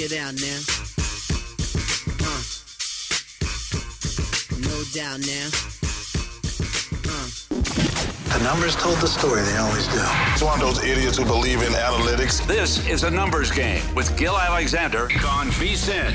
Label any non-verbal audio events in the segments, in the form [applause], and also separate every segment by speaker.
Speaker 1: Check it out now. Uh. No doubt now. Uh.
Speaker 2: The numbers told the story, they always do.
Speaker 3: It's one of those idiots who believe in analytics.
Speaker 4: This is a numbers game with Gill Alexander on VSIN.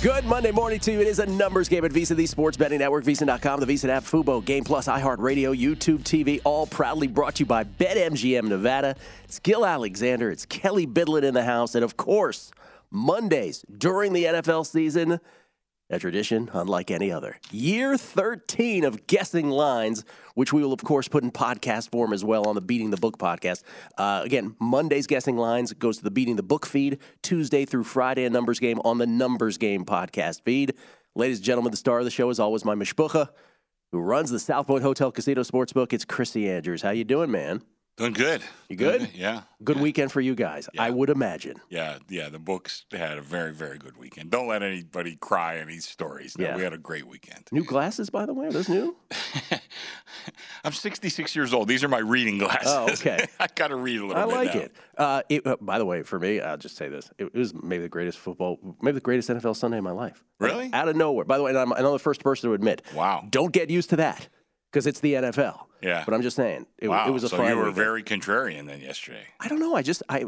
Speaker 5: Good Monday morning to you. It is a numbers game at VSIN, the sports betting network, VSIN.com, the VSIN app, Fubo, Game Plus, iHeartRadio, YouTube TV, all proudly brought to you by BetMGM Nevada. It's Gill Alexander, it's Kelly Bidlin in the house, and of course, Mondays during the NFL season, a tradition unlike any other. Year 13 of guessing lines, which we will, of course, put in podcast form as well on the Beating the Book podcast. Uh, again, Monday's guessing lines goes to the Beating the Book feed, Tuesday through Friday, a numbers game on the Numbers Game podcast feed. Ladies and gentlemen, the star of the show is always my mishpucha, who runs the South Point Hotel Casino Sportsbook. It's Chrissy Andrews. How you doing, man?
Speaker 6: Doing good.
Speaker 5: You good?
Speaker 6: Yeah.
Speaker 5: Good
Speaker 6: yeah.
Speaker 5: weekend for you guys,
Speaker 6: Yeah.
Speaker 5: I would imagine.
Speaker 6: Yeah, yeah. The books had a very, very good weekend. Don't let anybody cry any stories. No,
Speaker 5: Yeah.
Speaker 6: we had a great weekend.
Speaker 5: New glasses, by the way, are those new? [laughs]
Speaker 6: I'm 66 years old. These are my reading glasses.
Speaker 5: Oh, okay. [laughs]
Speaker 6: I got to read a little
Speaker 5: I
Speaker 6: bit.
Speaker 5: like
Speaker 6: now.
Speaker 5: it. Uh, it uh, by the way, for me, I'll just say this: it, it was maybe the greatest football, maybe the greatest NFL Sunday of my life. Like,
Speaker 6: Really?
Speaker 5: out of nowhere. By the way, and I'm, I'm the first person to admit.
Speaker 6: Wow.
Speaker 5: Don't get used to that because it's the NFL.
Speaker 6: Yeah.
Speaker 5: But I'm just saying, it,
Speaker 6: wow.
Speaker 5: it was a
Speaker 6: so
Speaker 5: fun
Speaker 6: you were
Speaker 5: weekend.
Speaker 6: very contrarian then yesterday.
Speaker 5: I don't know. I just, I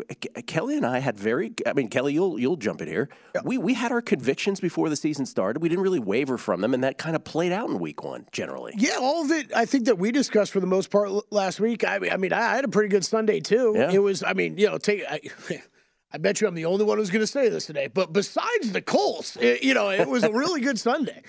Speaker 5: Kelly and I had very. I mean, Kelly, you'll you'll jump in here. We we had our convictions before the season started. We didn't really waver from them, and that kind of played out in week one generally.
Speaker 7: Yeah, all of it. I think that we discussed for the most part last week. I mean, I mean, I had a pretty good Sunday too.
Speaker 5: Yeah.
Speaker 7: It was. I mean, you know, take. I, [laughs] I bet you I'm the only one who's going to say this today. But besides the Colts, it, you know, it was a really good Sunday.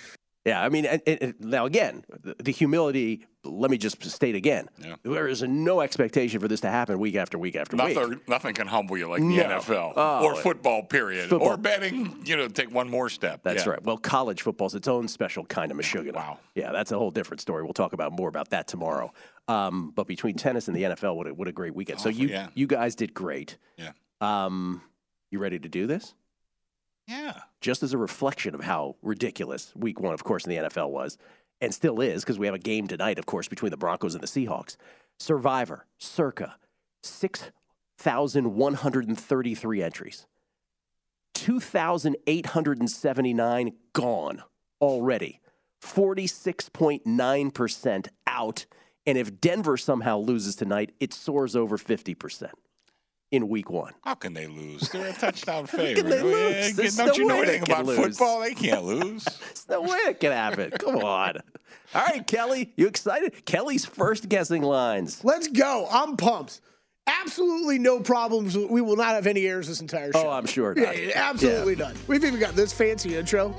Speaker 5: Yeah, I mean, and, and- and now again, the, the humility. Let me just state again:
Speaker 6: Yeah.
Speaker 5: there is no expectation for this to happen week after week after week.
Speaker 6: Nothing, nothing can humble you like the
Speaker 5: No.
Speaker 6: NFL
Speaker 5: Oh,
Speaker 6: or football, period.
Speaker 5: football.
Speaker 6: Or betting, you know, take one more step.
Speaker 5: That's
Speaker 6: Yeah.
Speaker 5: right. Well, college football's its own special kind of mashugana.
Speaker 6: Wow.
Speaker 5: Yeah, that's a whole different story. We'll talk about more about that tomorrow. Um, but between tennis and the NFL, what a, what a great weekend. so
Speaker 6: Oh,
Speaker 5: you
Speaker 6: yeah.
Speaker 5: you guys did great.
Speaker 6: Yeah.
Speaker 5: Um, you ready to do this?
Speaker 6: Yeah.
Speaker 5: Just as a reflection of how ridiculous week one, of course, in the NFL was, and still is, because we have a game tonight, of course, between the Broncos and the Seahawks. Survivor, circa 6,133 entries. 2,879 gone already. 46.9% out. And if Denver somehow loses tonight, it soars over 50% in week one.
Speaker 6: How can they lose? They're a [laughs] touchdown favorite.
Speaker 5: can
Speaker 6: favorite.
Speaker 5: they lose?
Speaker 6: Yeah,
Speaker 5: There's
Speaker 6: Don't
Speaker 5: no
Speaker 6: you know
Speaker 5: way they
Speaker 6: anything
Speaker 5: can
Speaker 6: about
Speaker 5: lose.
Speaker 6: football? They can't [laughs] lose.
Speaker 5: There's no way it can happen. [laughs] Come on. All right, Kelly, you excited? Kelly's first guessing lines.
Speaker 7: Let's go. I'm pumped. Absolutely no problems. We will not have any errors this entire oh, show.
Speaker 5: Oh, I'm sure
Speaker 7: Yeah,
Speaker 5: not.
Speaker 7: yeah, absolutely none. We've even got this fancy intro.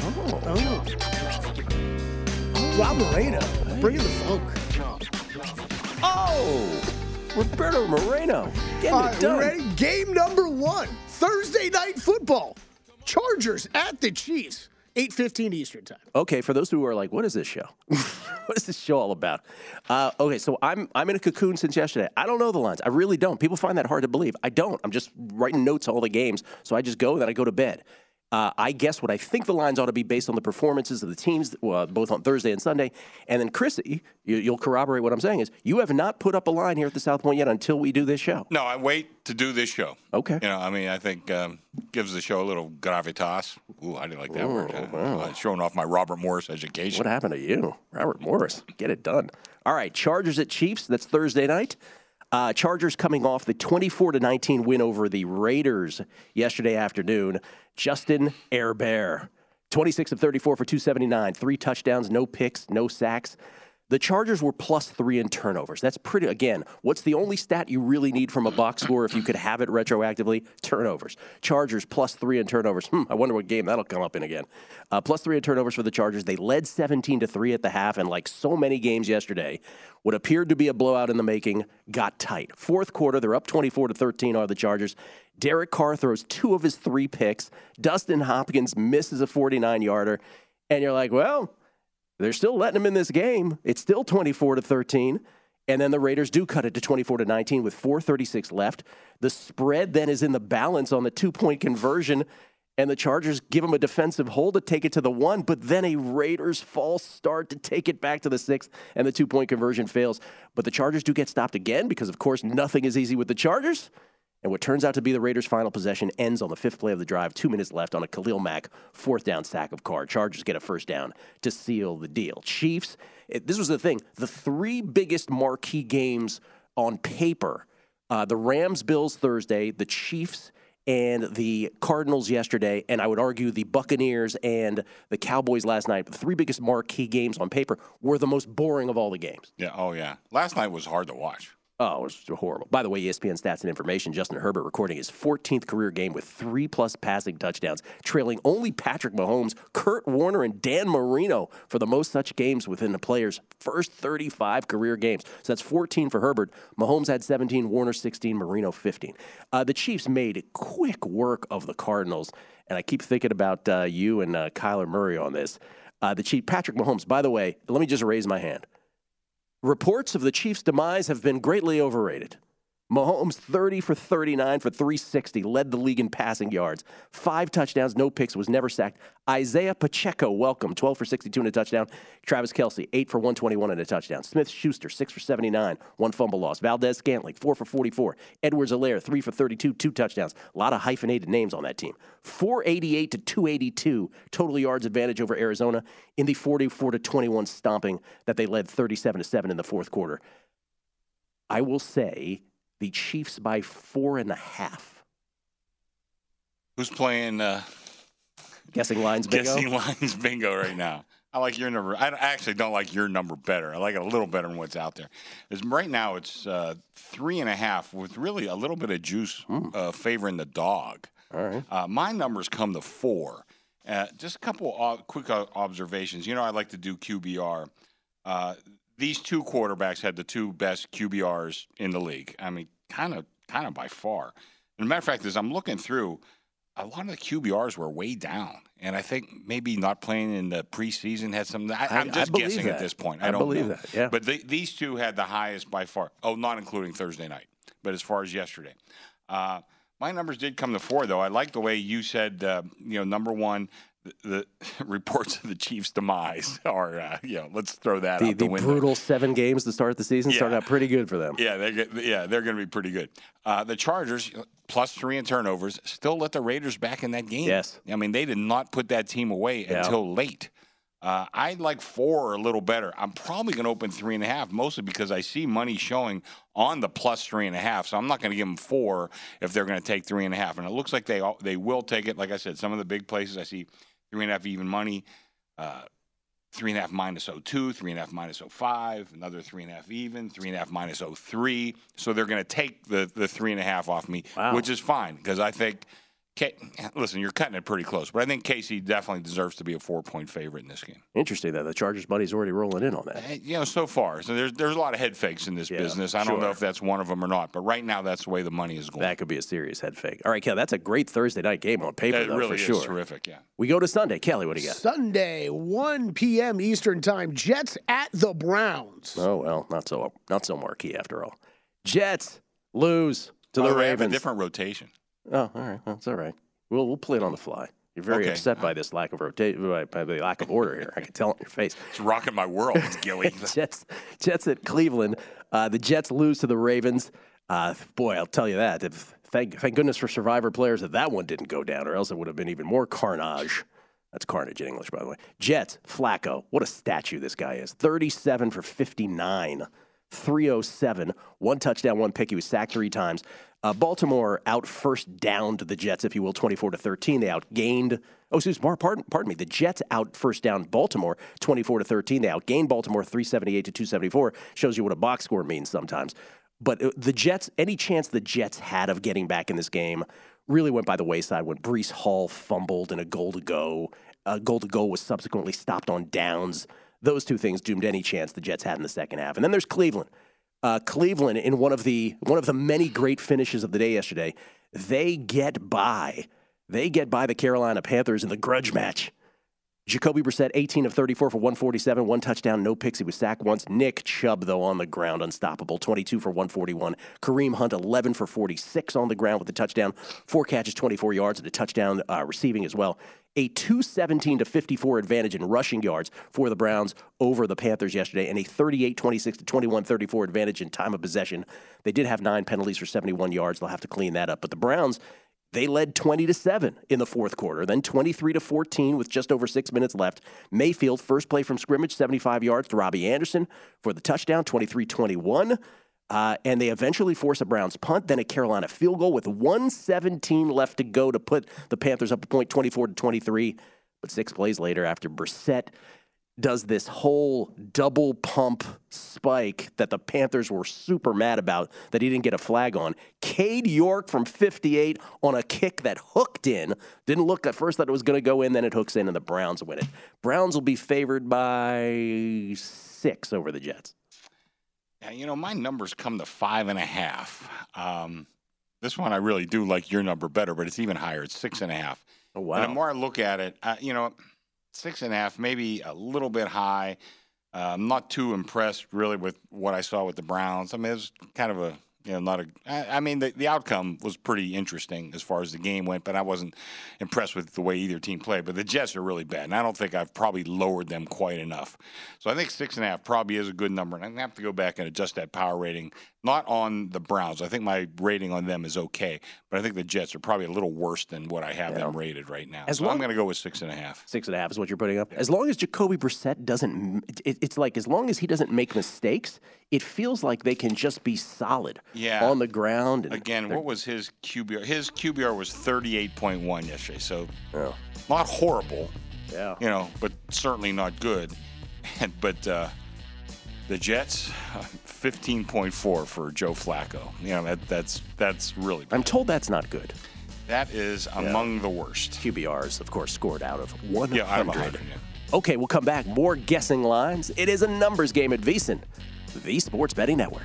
Speaker 5: Oh.
Speaker 7: Oh. Rob Moreno, bringing the funk.
Speaker 5: Oh, Roberto Moreno getting
Speaker 7: All
Speaker 5: it done.
Speaker 7: ready? Game number one Thursday night football. Chargers at the Chiefs. eight fifteen Eastern time.
Speaker 5: Okay, for those who are like, what is this show? [laughs] what is this show all about? Uh, okay, so I'm I'm in a cocoon since yesterday. I don't know the lines. I really don't. People find that hard to believe. I don't. I'm just writing notes all the games, so I just go and then I go to bed. Uh, I guess what I think the lines ought to be based on the performances of the teams, uh, both on Thursday and Sunday. And then, Chrissy, you, will corroborate what I'm saying is you have not put up a line here at the South Point yet until we do this show.
Speaker 6: No, I wait to do this show.
Speaker 5: Okay.
Speaker 6: You know, I mean, I think um, gives the show a little gravitas. Ooh, I didn't like that
Speaker 5: Ooh,
Speaker 6: word. Uh,
Speaker 5: wow.
Speaker 6: uh, showing off my Robert Morris education.
Speaker 5: What happened to you, Robert Morris? Get it done. All right, Chargers at Chiefs. That's Thursday night. Uh, Chargers coming off the 24 to 19 win over the Raiders yesterday afternoon. Justin Herbert, 26 of 34 for 279, three touchdowns, no picks, no sacks. The Chargers were plus three in turnovers. That's pretty, again, what's the only stat you really need from a box score if you could have it retroactively? Turnovers. Chargers plus three in turnovers. Hmm, I wonder what game that'll come up in again. Uh, plus three in turnovers for the Chargers. They led 17 to three at the half, and like so many games yesterday, what appeared to be a blowout in the making got tight. Fourth quarter, they're up 24 to 13 are the Chargers. Derek Carr throws two of his three picks. Dustin Hopkins misses a 49 yarder. And you're like, well, they're still letting him in this game. It's still 24 to 13. And then the Raiders do cut it to 24 to 19 with 436 left. The spread then is in the balance on the two-point conversion and the Chargers give them a defensive hold to take it to the one, but then a Raiders false start to take it back to the sixth, and the two-point conversion fails. But the Chargers do get stopped again because, of course, nothing is easy with the Chargers. And what turns out to be the Raiders' final possession ends on the fifth play of the drive, two minutes left on a Khalil Mack fourth down sack of Carr. Chargers get a first down to seal the deal. Chiefs, it, this was the thing. The three biggest marquee games on paper uh, the Rams Bills Thursday, the Chiefs and the Cardinals yesterday, and I would argue the Buccaneers and the Cowboys last night, the three biggest marquee games on paper, were the most boring of all the games.
Speaker 6: Yeah. Oh, yeah. Last night was hard to watch.
Speaker 5: Oh, it was horrible. By the way, ESPN stats and information, Justin Herbert recording his 14th career game with three plus passing touchdowns, trailing only Patrick Mahomes, Kurt Warner, and Dan Marino for the most such games within the player's first 35 career games. So that's 14 for Herbert. Mahomes had 17, Warner 16, Marino 15. Uh, the Chiefs made quick work of the Cardinals, and I keep thinking about uh, you and uh, Kyler Murray on this. Uh, the Chief, Patrick Mahomes, by the way, let me just raise my hand. Reports of the Chiefs' demise have been greatly overrated. Mahomes 30 for 39 for 360, led the league in passing yards. Five touchdowns, no picks, was never sacked. Isaiah Pacheco, welcome, 12 for 62 and a touchdown. Travis Kelce, 8 for 121 and a touchdown. Smith Schuster, 6 for 79, one fumble loss. Valdez Scantling, 4 for 44. Edwards Helaire, 3 for 32, two touchdowns. A lot of hyphenated names on that team. 488 to 282, total yards advantage over Arizona in the 44 to 21 stomping that they led 37 to 7 in the fourth quarter. I will say the Chiefs by four and a half.
Speaker 6: Who's playing uh,
Speaker 5: guessing lines bingo?
Speaker 6: Guessing lines bingo right now. I like your number. I actually don't like your number better. I like it a little better than what's out there. It's, right now, it's uh, three and a half with really a little bit of juice uh, favoring the dog.
Speaker 5: All right.
Speaker 6: Uh, my numbers come to four. Uh, just a couple of quick uh, observations. You know, I like to do QBR. These two quarterbacks had the two best QBRs in the league. I mean, kind of, kind of by far. And a matter of fact, as I'm looking through, a lot of the QBRs were way down, and I think maybe not playing in the preseason had some. I,
Speaker 5: I-
Speaker 6: am just
Speaker 5: believe
Speaker 6: guessing
Speaker 5: that.
Speaker 6: at this point.
Speaker 5: I
Speaker 6: I, don't
Speaker 5: believe
Speaker 6: know.
Speaker 5: that, yeah.
Speaker 6: But the, these two had the highest by far. Oh, not including Thursday night, but as far as yesterday, uh, my numbers did come to four. Though I like the way you said. Uh, you know, number one. The, [laughs] reports of the Chiefs' demise [laughs] are, uh, you know, let's throw that
Speaker 5: The,
Speaker 6: out the,
Speaker 5: the brutal seven games to start the season started out pretty good for them.
Speaker 6: Yeah, they're yeah they're going to be pretty good. Uh, the Chargers plus three in turnovers still let the Raiders back in that game.
Speaker 5: Yes.
Speaker 6: I mean they did not put that team away
Speaker 5: Yeah.
Speaker 6: until late. Uh, I like four a little better. I'm probably going to open three and a half, mostly because I see money showing on the plus three and a half. So I'm not going to give them four if they're going to take three and a half. And it looks like they all- they will take it. Like I said, some of the big places I see three and a half even money. Uh, three and a half minus 02, three and a half minus 05, another three and a half even, three and a half minus 03. So they're going to take the, the three and a half off me,
Speaker 5: Wow.
Speaker 6: which is fine because I think listen, you're cutting it pretty close, but I think KC definitely deserves to be a four point favorite in this game.
Speaker 5: Interesting that the Chargers money's already rolling in on that.
Speaker 6: Eh, You know, so far, so there's there's a lot of head fakes in this
Speaker 5: Yeah,
Speaker 6: business. I don't know if that's one of them or not, but right now that's the way the money is going.
Speaker 5: That could be a serious head fake. All right, Kelly, that's a great Thursday night game on paper,
Speaker 6: It
Speaker 5: though,
Speaker 6: really
Speaker 5: for
Speaker 6: is
Speaker 5: sure.
Speaker 6: terrific. Yeah.
Speaker 5: We go to Sunday. Kelly, what do you got?
Speaker 7: Sunday, 1 p.m. Eastern Time. Jets at the Browns.
Speaker 5: Oh well, not so not so marquee after all. Jets lose to
Speaker 6: By
Speaker 5: the
Speaker 6: way, have a
Speaker 5: Ravens.
Speaker 6: different rotation.
Speaker 5: Oh, all right. Well, it's all right. We'll we'll play it on the fly. You're very
Speaker 6: Okay.
Speaker 5: upset by this lack of rotation, by, by the lack of order here. I can tell in your face.
Speaker 6: It's rocking my world, [laughs] Gilly.
Speaker 5: Jets, Jets at Cleveland. Uh, the Jets lose to the Ravens. Uh, boy, I'll tell you that. If, thank, thank goodness for Survivor players that that one didn't go down, or else it would have been even more carnage. That's carnage in English, by the way. Jets, Flacco. What a statue this guy is. 37 for 59, 307, one touchdown, one pick. He was sacked three times. Uh, Baltimore out first down to the Jets, if you will, 24 to 13. They outgained. Oh, excuse me, pardon, pardon me. The Jets out first down Baltimore, 24 to 13. They outgained Baltimore 378 to 274. Shows you what a box score means sometimes. But uh, the Jets, any chance the Jets had of getting back in this game, really went by the wayside when Breece Hall fumbled and a goal to go. A goal to go was subsequently stopped on downs. Those two things doomed any chance the Jets had in the second half. And then there's Cleveland. Uh, Cleveland, in one of the one of the many great finishes of the day yesterday, they get by. They get by the Carolina Panthers in the grudge match. Jacoby Brissett, 18 of 34 for 147, one touchdown, no picks. He was sacked once. Nick Chubb, though, on the ground, unstoppable, 22 for 141. Kareem Hunt, 11 for 46 on the ground with a touchdown, four catches, 24 yards, and a touchdown uh, receiving as well. A 217 to 54 advantage in rushing yards for the Browns over the Panthers yesterday, and a 38 26 to 21 34 advantage in time of possession. They did have nine penalties for 71 yards. They'll have to clean that up. But the Browns, they led 20 to 7 in the fourth quarter, then 23 to 14 with just over 6 minutes left. Mayfield first play from scrimmage, 75 yards to Robbie Anderson for the touchdown, 23-21. Uh, and they eventually force a Browns punt, then a Carolina field goal with 117 left to go to put the Panthers up a point 24 to 23. But 6 plays later after Brissett does this whole double pump spike that the Panthers were super mad about that he didn't get a flag on. Cade York from 58 on a kick that hooked in. Didn't look at first that it was going to go in, then it hooks in, and the Browns win it. Browns will be favored by six over the Jets.
Speaker 6: Yeah, you know, my numbers come to five and a half. Um, this one I really do like your number better, but it's even higher. It's six and a half.
Speaker 5: Oh,
Speaker 6: And the more I look at it, uh, you know, six and a half, maybe a little bit high. Uh, I'm not too impressed really with what I saw with the Browns. I mean, it was kind of a, you know, not a. I, I mean, the, the outcome was pretty interesting as far as the game went, but I wasn't impressed with the way either team played. But the Jets are really bad, and I don't think I've probably lowered them quite enough. So I think six and a half probably is a good number, and I'm gonna have to go back and adjust that power rating. Not on the Browns. I think my rating on them is okay, but I think the Jets are probably a little worse than what I have them rated right now.
Speaker 5: As
Speaker 6: so
Speaker 5: long-
Speaker 6: I'm going to go with six and a half.
Speaker 5: Six and a half is what you're putting up. As long as Jacoby Brissett doesn't, it, it's like as long as he doesn't make mistakes, it feels like they can just be solid
Speaker 6: Yeah.
Speaker 5: on the ground. And
Speaker 6: Again, what was his QBR? His QBR was 38.1 yesterday, so
Speaker 5: Yeah.
Speaker 6: not horrible,
Speaker 5: yeah.
Speaker 6: you know, but certainly not good. [laughs] But uh, the Jets, uh, 15.4 for Joe Flacco. You know, that, that's that's really bad.
Speaker 5: I'm told that's not good.
Speaker 6: That is among the worst.
Speaker 5: QBRs, of course, scored out of 100.
Speaker 6: Yeah, out of 100. Yeah.
Speaker 5: Okay, we'll come back. More guessing lines. It is a numbers game at VSiN, the Sports Betting Network.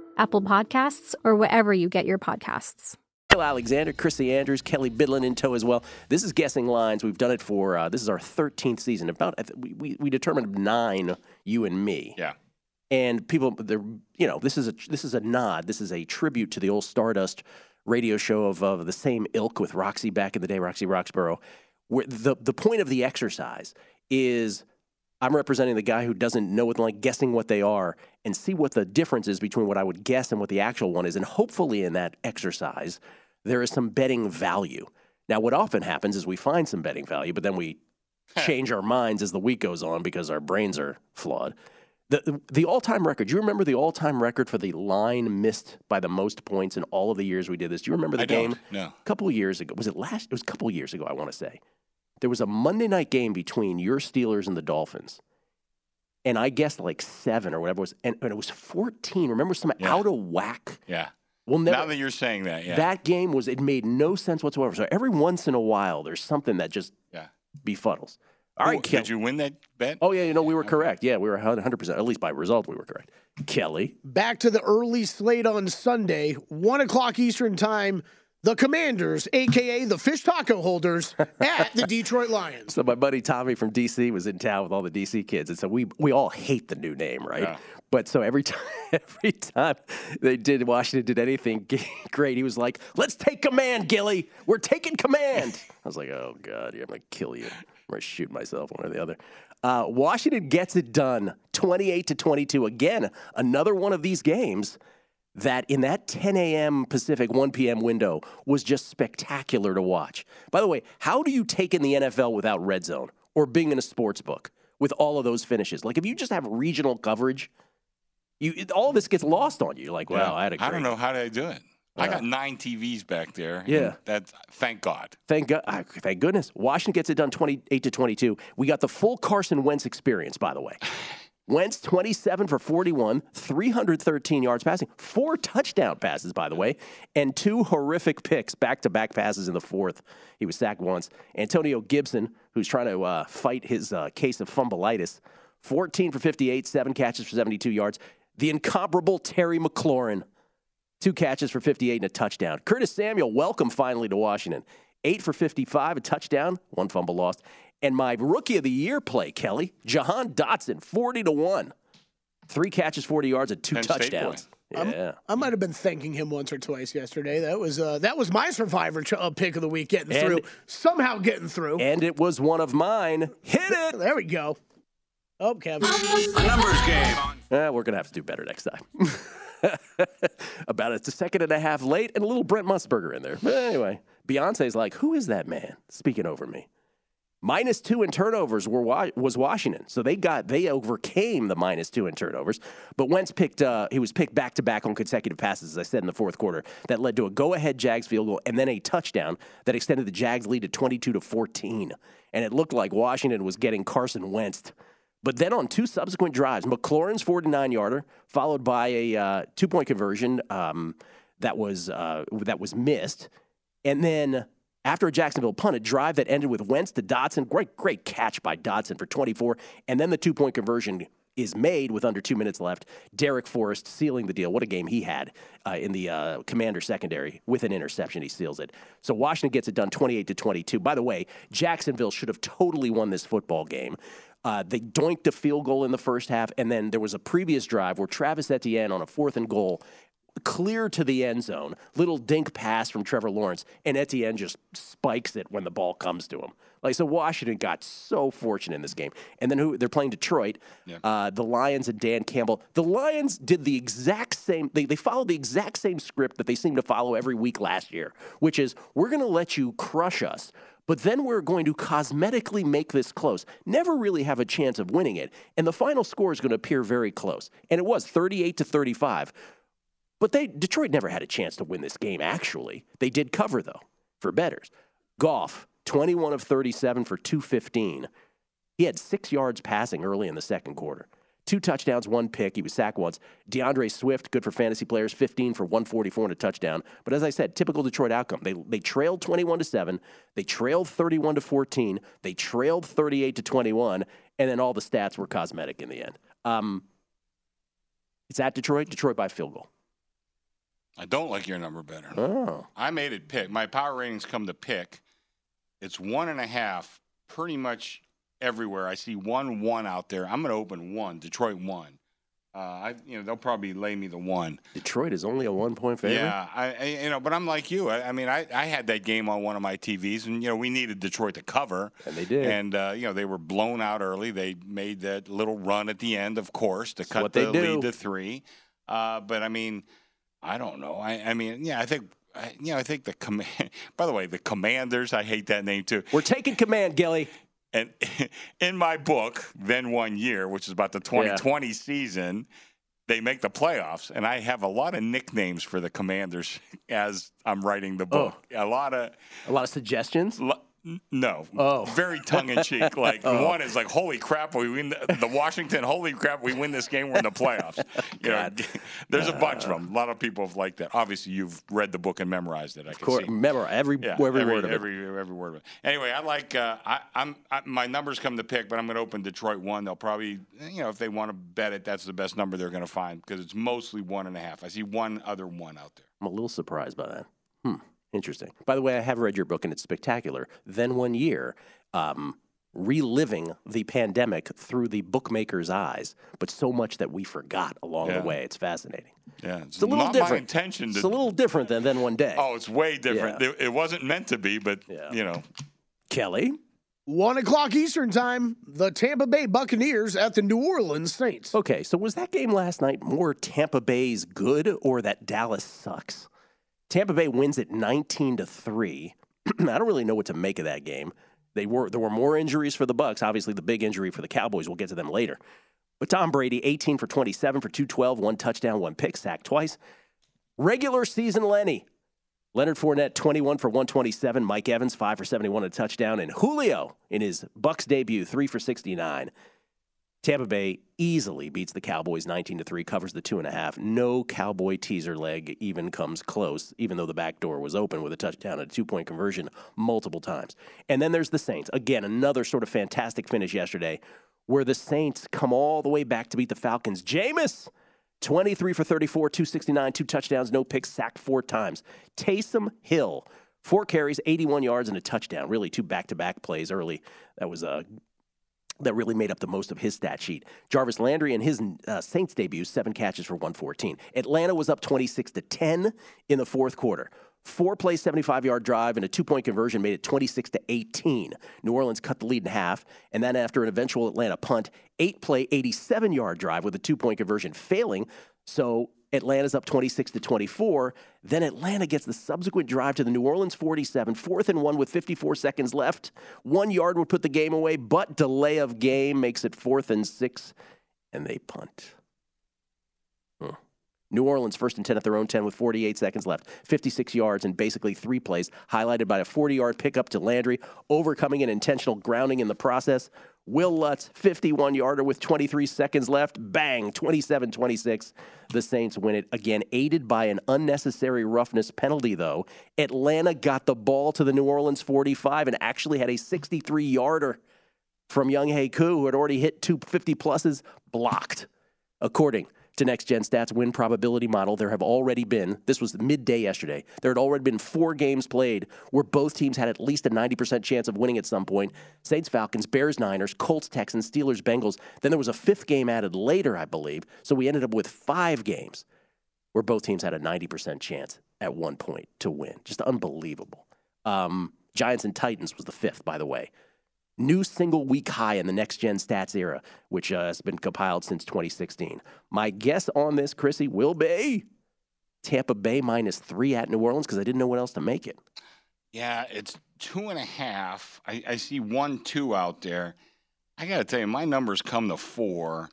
Speaker 8: Apple Podcasts, or wherever you get your podcasts.
Speaker 5: Gill Alexander, Chrissy Andrews, Kelly Bidlin in tow as well. This is Guessing Lines. We've done it for, uh, this is our 13th season. About, we, we, we determined nine, you and me.
Speaker 6: Yeah.
Speaker 5: And people, they're, you know, this is a this is a nod. This is a tribute to the old Stardust radio show of, of the same ilk with Roxy back in the day, Roxy Roxborough. Where the the point of the exercise is, I'm representing the guy who doesn't know what like guessing what they are and see what the difference is between what I would guess and what the actual one is, and hopefully in that exercise there is some betting value. Now, what often happens is we find some betting value, but then we [laughs] change our minds as the week goes on because our brains are flawed. The, the all time record, do you remember the all time record for the line missed by the most points in all of the years we did this? Do you remember the
Speaker 6: I
Speaker 5: game?
Speaker 6: no.
Speaker 5: A couple of years ago. Was it last? It was a couple years ago, I want to say. There was a Monday night game between your Steelers and the Dolphins. And I guessed like seven or whatever it was. And, and it was 14. Remember some out of whack?
Speaker 6: Yeah.
Speaker 5: Well, never,
Speaker 6: now that you're saying that, yeah.
Speaker 5: That game was, it made no sense whatsoever. So every once in a while, there's something that just
Speaker 6: yeah.
Speaker 5: befuddles. All right,
Speaker 6: Ooh, Did you win that bet?
Speaker 5: Oh, yeah, you know, we were correct. Yeah, we were 100%. At least by result, we were correct. Kelly.
Speaker 7: Back to the early slate on Sunday, 1 o'clock Eastern Time. The Commanders, a.k.a. the fish taco holders, at the Detroit Lions.
Speaker 5: So my buddy Tommy from DC was in town with all the DC kids, and so we we all hate the new name, right?
Speaker 6: Yeah.
Speaker 5: But so every time [laughs] every time they did Washington did anything [laughs] great, he was like, "Let's take command, Gilly. We're taking command." I was like, "Oh God, yeah, I'm gonna kill you. I'm gonna shoot myself, one or the other." Uh, Washington gets it done, 28 to 22. Again, another one of these games that in that 10 a.m. Pacific, 1 p.m. window was just spectacular to watch. By the way, how do you take in the NFL without red zone or being in a sports book with all of those finishes? Like if you just have regional coverage, you it- all this gets lost on you. You're like,
Speaker 6: Yeah.
Speaker 5: wow, I had a great.
Speaker 6: I don't know how did I do it. I got nine TVs back there.
Speaker 5: Yeah.
Speaker 6: That thank God.
Speaker 5: Thank God. ah, Thank goodness. Washington gets it done 28 to 22. We got the full Carson Wentz experience, by the way. Wentz 27 for 41, 313 yards passing, four touchdown passes, by the way, and two horrific picks, back to back passes in the fourth. He was sacked once. Antonio Gibson, who's trying to uh, fight his uh, case of fumbleitis, 14 for 58, seven catches for 72 yards. The incomparable Terry McLaurin, two catches for 58 and a touchdown. Curtis Samuel, welcome finally to Washington. Eight for 55, a touchdown, one fumble lost. And my rookie of the year play, Kelly, Jahan Dotson, 40 to 1. Three catches, 40 yards, and two
Speaker 7: Penn
Speaker 5: touchdowns. Yeah.
Speaker 7: I might have been thanking him once or twice yesterday. That was uh, that was my survivor ch- uh, pick of the week, getting
Speaker 5: And-
Speaker 7: through, somehow getting through.
Speaker 5: And it was one of mine. Hit it.
Speaker 7: There we go. Oh, Kevin.
Speaker 4: A numbers game.
Speaker 5: Eh, we're going to have to do better next time. [laughs] About a second and a half late and a little Brent Musburger in there. But anyway, Beyonce's like, who is that man speaking over me? Minus two in turnovers were was Washington, so they got they overcame the minus two in turnovers. But Wentz picked uh, he was picked back to back on consecutive passes, as I said in the fourth quarter, that led to a go ahead Jags field goal and then a touchdown that extended the Jags lead to twenty two to fourteen. And it looked like Washington was getting Carson Wentz. But then on two subsequent drives, McLaurin's 49 yarder, followed by a uh, two point conversion um, that was uh, that was missed. And then after a Jacksonville punt, a drive that ended with Wentz to Dotson. Great, great catch by Dotson for 24. And then the two point conversion is made with under two minutes left. Darrick Forrest sealing the deal. What a game he had uh, in the uh, Commander secondary with an interception. He seals it. So Washington gets it done 28 to 22. By the way, Jacksonville should have totally won this football game. Uh, they doinked a field goal in the first half, and then there was a previous drive where Travis Etienne on a fourth and goal clear to the end zone, little dink pass from Trevor Lawrence, and Etienne just spikes it when the ball comes to him. Like so, Washington got so fortunate in this game, and then who they're playing Detroit,
Speaker 6: Yeah.
Speaker 5: uh, the Lions and Dan Campbell. The Lions did the exact same. They they followed the exact same script that they seem to follow every week last year, which is we're going to let you crush us. But then we're going to cosmetically make this close. Never really have a chance of winning it. And the final score is going to appear very close. And it was 38 to 35. But they Detroit never had a chance to win this game, actually. They did cover, though, for betters. Goff, 21 of 37 for 215. He had six yards passing early in the second quarter. Two touchdowns, one pick. He was sacked once. D'Andre Swift, good for fantasy players, 15 for 144 and a touchdown. But as I said, typical Detroit outcome. They they trailed 21 to 7. They trailed 31 to 14. They trailed 38 to 21. And then all the stats were cosmetic in the end. Um, it's at Detroit. Detroit by field goal.
Speaker 6: I don't like your number better.
Speaker 5: Oh.
Speaker 6: I made it pick. My power ratings come to pick. It's one and a half pretty much everywhere. I see one one out there. I'm going to open one. Detroit one. Uh, I, you know, they'll probably lay me the one.
Speaker 5: Detroit is only a one point favorite.
Speaker 6: Yeah, I, I, you know, but I'm like you. I, I mean, I, I had that game on one of my TVs, and you know, we needed Detroit to cover,
Speaker 5: and they did.
Speaker 6: And uh, you know, they were blown out early. They made that little run at the end, of course, to cut the lead to three. Uh, but I mean, I don't know. I, I mean, yeah, I think. I- You know, I think the command. [laughs] By the way, the Commanders. I hate that name too.
Speaker 5: We're taking command, Gilly.
Speaker 6: And [laughs] in my book, then one year, which is about the 2020 season, they make the playoffs, and I have a lot of nicknames for the Commanders [laughs] as I'm writing the book. Oh. A lot of
Speaker 5: a lot of suggestions.
Speaker 6: No,
Speaker 5: Oh.
Speaker 6: very tongue in cheek. [laughs] Like
Speaker 5: Oh.
Speaker 6: one is like, "Holy crap, we win the, the Washington! Holy crap, we win this game. We're in the playoffs." [laughs] You know, [laughs] there's a bunch of them. A lot of people have liked that. Obviously, you've read the book and memorized it. I
Speaker 5: Of
Speaker 6: can
Speaker 5: course,
Speaker 6: see.
Speaker 5: memorize every
Speaker 6: Yeah,
Speaker 5: every,
Speaker 6: every,
Speaker 5: word of it.
Speaker 6: every, every word of it. Anyway, I like. Uh, I, I'm I, my numbers come to pick, but I'm going to open Detroit one. They'll probably, you know, if they want to bet it, that's the best number they're going to find because it's mostly one and a half. I see one other one out there.
Speaker 5: I'm a little surprised by that. Hmm. Interesting. By the way, I have read your book and it's spectacular. Then one year, um, reliving the pandemic through the bookmaker's eyes, but so much that we forgot along
Speaker 6: Yeah.
Speaker 5: the way. It's fascinating.
Speaker 6: Yeah, it's,
Speaker 5: It's a little
Speaker 6: not
Speaker 5: different.
Speaker 6: my intention to.
Speaker 5: It's a little different than then one day.
Speaker 6: Oh, it's way different.
Speaker 5: Yeah.
Speaker 6: It, it wasn't meant to be, but you know.
Speaker 5: Kelly.
Speaker 7: One o'clock Eastern time, the Tampa Bay Buccaneers at the New Orleans Saints.
Speaker 5: Okay, so was that game last night more Tampa Bay's good or that Dallas sucks? Tampa Bay wins it 19 to 3. [clears throat] I don't really know what to make of that game. They were there were more injuries for the Bucks, obviously the big injury for the Cowboys. We'll get to them later. But Tom Brady 18 for 27 for 212, one touchdown, one pick, sacked twice. Regular season Lenny. Leonard Fournette 21 for 127, Mike Evans 5 for 71 a touchdown and Julio in his Bucks debut 3 for 69. Tampa Bay easily beats the Cowboys 19 to 3, covers the two and a half. No Cowboy teaser leg even comes close, even though the back door was open with a touchdown and a two point conversion multiple times. And then there's the Saints. Again, another sort of fantastic finish yesterday where the Saints come all the way back to beat the Falcons. Jameis, 23 for 34, 269, two touchdowns, no picks, sacked four times. Taysom Hill, four carries, 81 yards, and a touchdown. Really, two back to back plays early. That was a that really made up the most of his stat sheet. Jarvis Landry in his uh, Saints debut, seven catches for 114. Atlanta was up 26 to 10 in the fourth quarter. Four play, 75 yard drive, and a two point conversion made it 26 to 18. New Orleans cut the lead in half, and then after an eventual Atlanta punt, eight play, 87 yard drive with a two point conversion failing. So Atlanta's up 26 to 24. Then Atlanta gets the subsequent drive to the New Orleans 47, fourth and one with 54 seconds left. One yard would put the game away, but delay of game makes it fourth and six, and they punt. Huh. New Orleans first and 10 at their own 10 with 48 seconds left, 56 yards and basically three plays, highlighted by a 40 yard pickup to Landry, overcoming an intentional grounding in the process. Wil Lutz, 51 yarder with 23 seconds left. Bang, 27 26. The Saints win it again, aided by an unnecessary roughness penalty, though. Atlanta got the ball to the New Orleans 45 and actually had a 63 yarder from Younghoe Koo, who had already hit two 50 pluses, blocked. According to Next Gen Stats win probability model, there have already been, this was midday yesterday, there had already been four games played where both teams had at least a 90% chance of winning at some point Saints, Falcons, Bears, Niners, Colts, Texans, Steelers, Bengals. Then there was a fifth game added later, I believe. So we ended up with five games where both teams had a 90% chance at one point to win. Just unbelievable. Um, Giants and Titans was the fifth, by the way new single week high in the next gen stats era, which uh, has been compiled since 2016. My guess on this, Chrissy, will be Tampa Bay minus three at New Orleans because I didn't know what else to make it.
Speaker 6: Yeah, it's two and a half. I, I see one, two out there. I got to tell you, my numbers come to four.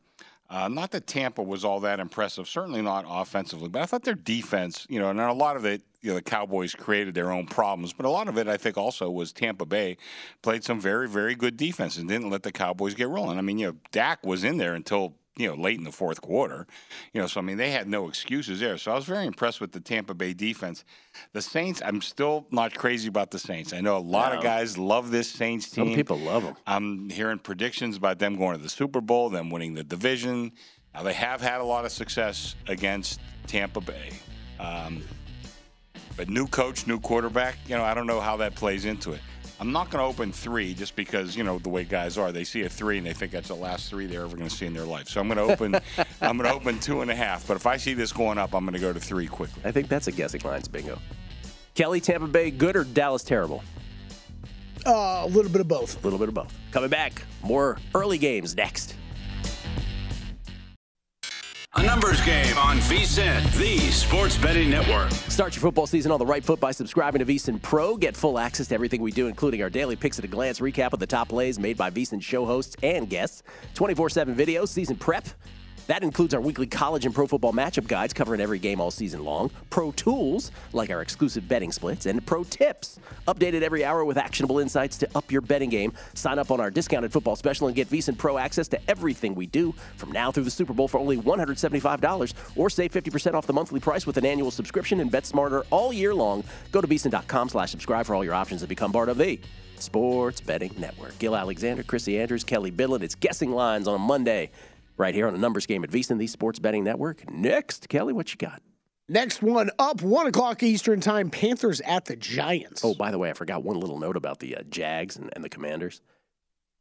Speaker 6: Uh, not that Tampa was all that impressive, certainly not offensively, but I thought their defense, you know, and a lot of it, you know, the Cowboys created their own problems, but a lot of it, I think, also was Tampa Bay played some very, very good defense and didn't let the Cowboys get rolling. I mean, you know, Dak was in there until you know, late in the fourth quarter. You know, so I mean, they had no excuses there. So I was very impressed with the Tampa Bay defense. The Saints, I'm still not crazy about the Saints. I know a lot no. of guys love this Saints team.
Speaker 5: Some people love them.
Speaker 6: I'm hearing predictions about them going to the Super Bowl, them winning the division. Now they have had a lot of success against Tampa Bay. Um, but new coach, new quarterback, you know, I don't know how that plays into it. I'm not going to open three just because you know the way guys are. They see a three and they think that's the last three they're ever going to see in their life. So I'm going to open. [laughs] I'm going to open two and a half. But if I see this going up, I'm going to go to three quickly.
Speaker 5: I think that's a guessing lines bingo. Kelly, Tampa Bay, good or Dallas terrible?
Speaker 7: Uh, a little bit of both.
Speaker 5: A little bit of both. Coming back, more early games next.
Speaker 4: A numbers game on VSIN, the sports betting network.
Speaker 5: Start your football season on the right foot by subscribing to VSIN Pro. Get full access to everything we do, including our daily picks at a glance recap of the top plays made by VSIN show hosts and guests, 24 7 videos, season prep that includes our weekly college and pro football matchup guides covering every game all season long, pro tools like our exclusive betting splits, and pro tips updated every hour with actionable insights to up your betting game. Sign up on our discounted football special and get VSIN Pro access to everything we do from now through the Super Bowl for only $175 or save 50% off the monthly price with an annual subscription and bet smarter all year long. Go to VSIN.com slash subscribe for all your options and become part of the Sports Betting Network. Gill Alexander, Chrissy Andrews, Kelly Bidlin. It's guessing lines on a Monday right here on the numbers game at VSIN, the Sports Betting Network. Next, Kelly, what you got?
Speaker 7: Next one up, one o'clock Eastern Time. Panthers at the Giants.
Speaker 5: Oh, by the way, I forgot one little note about the uh, Jags and, and the Commanders.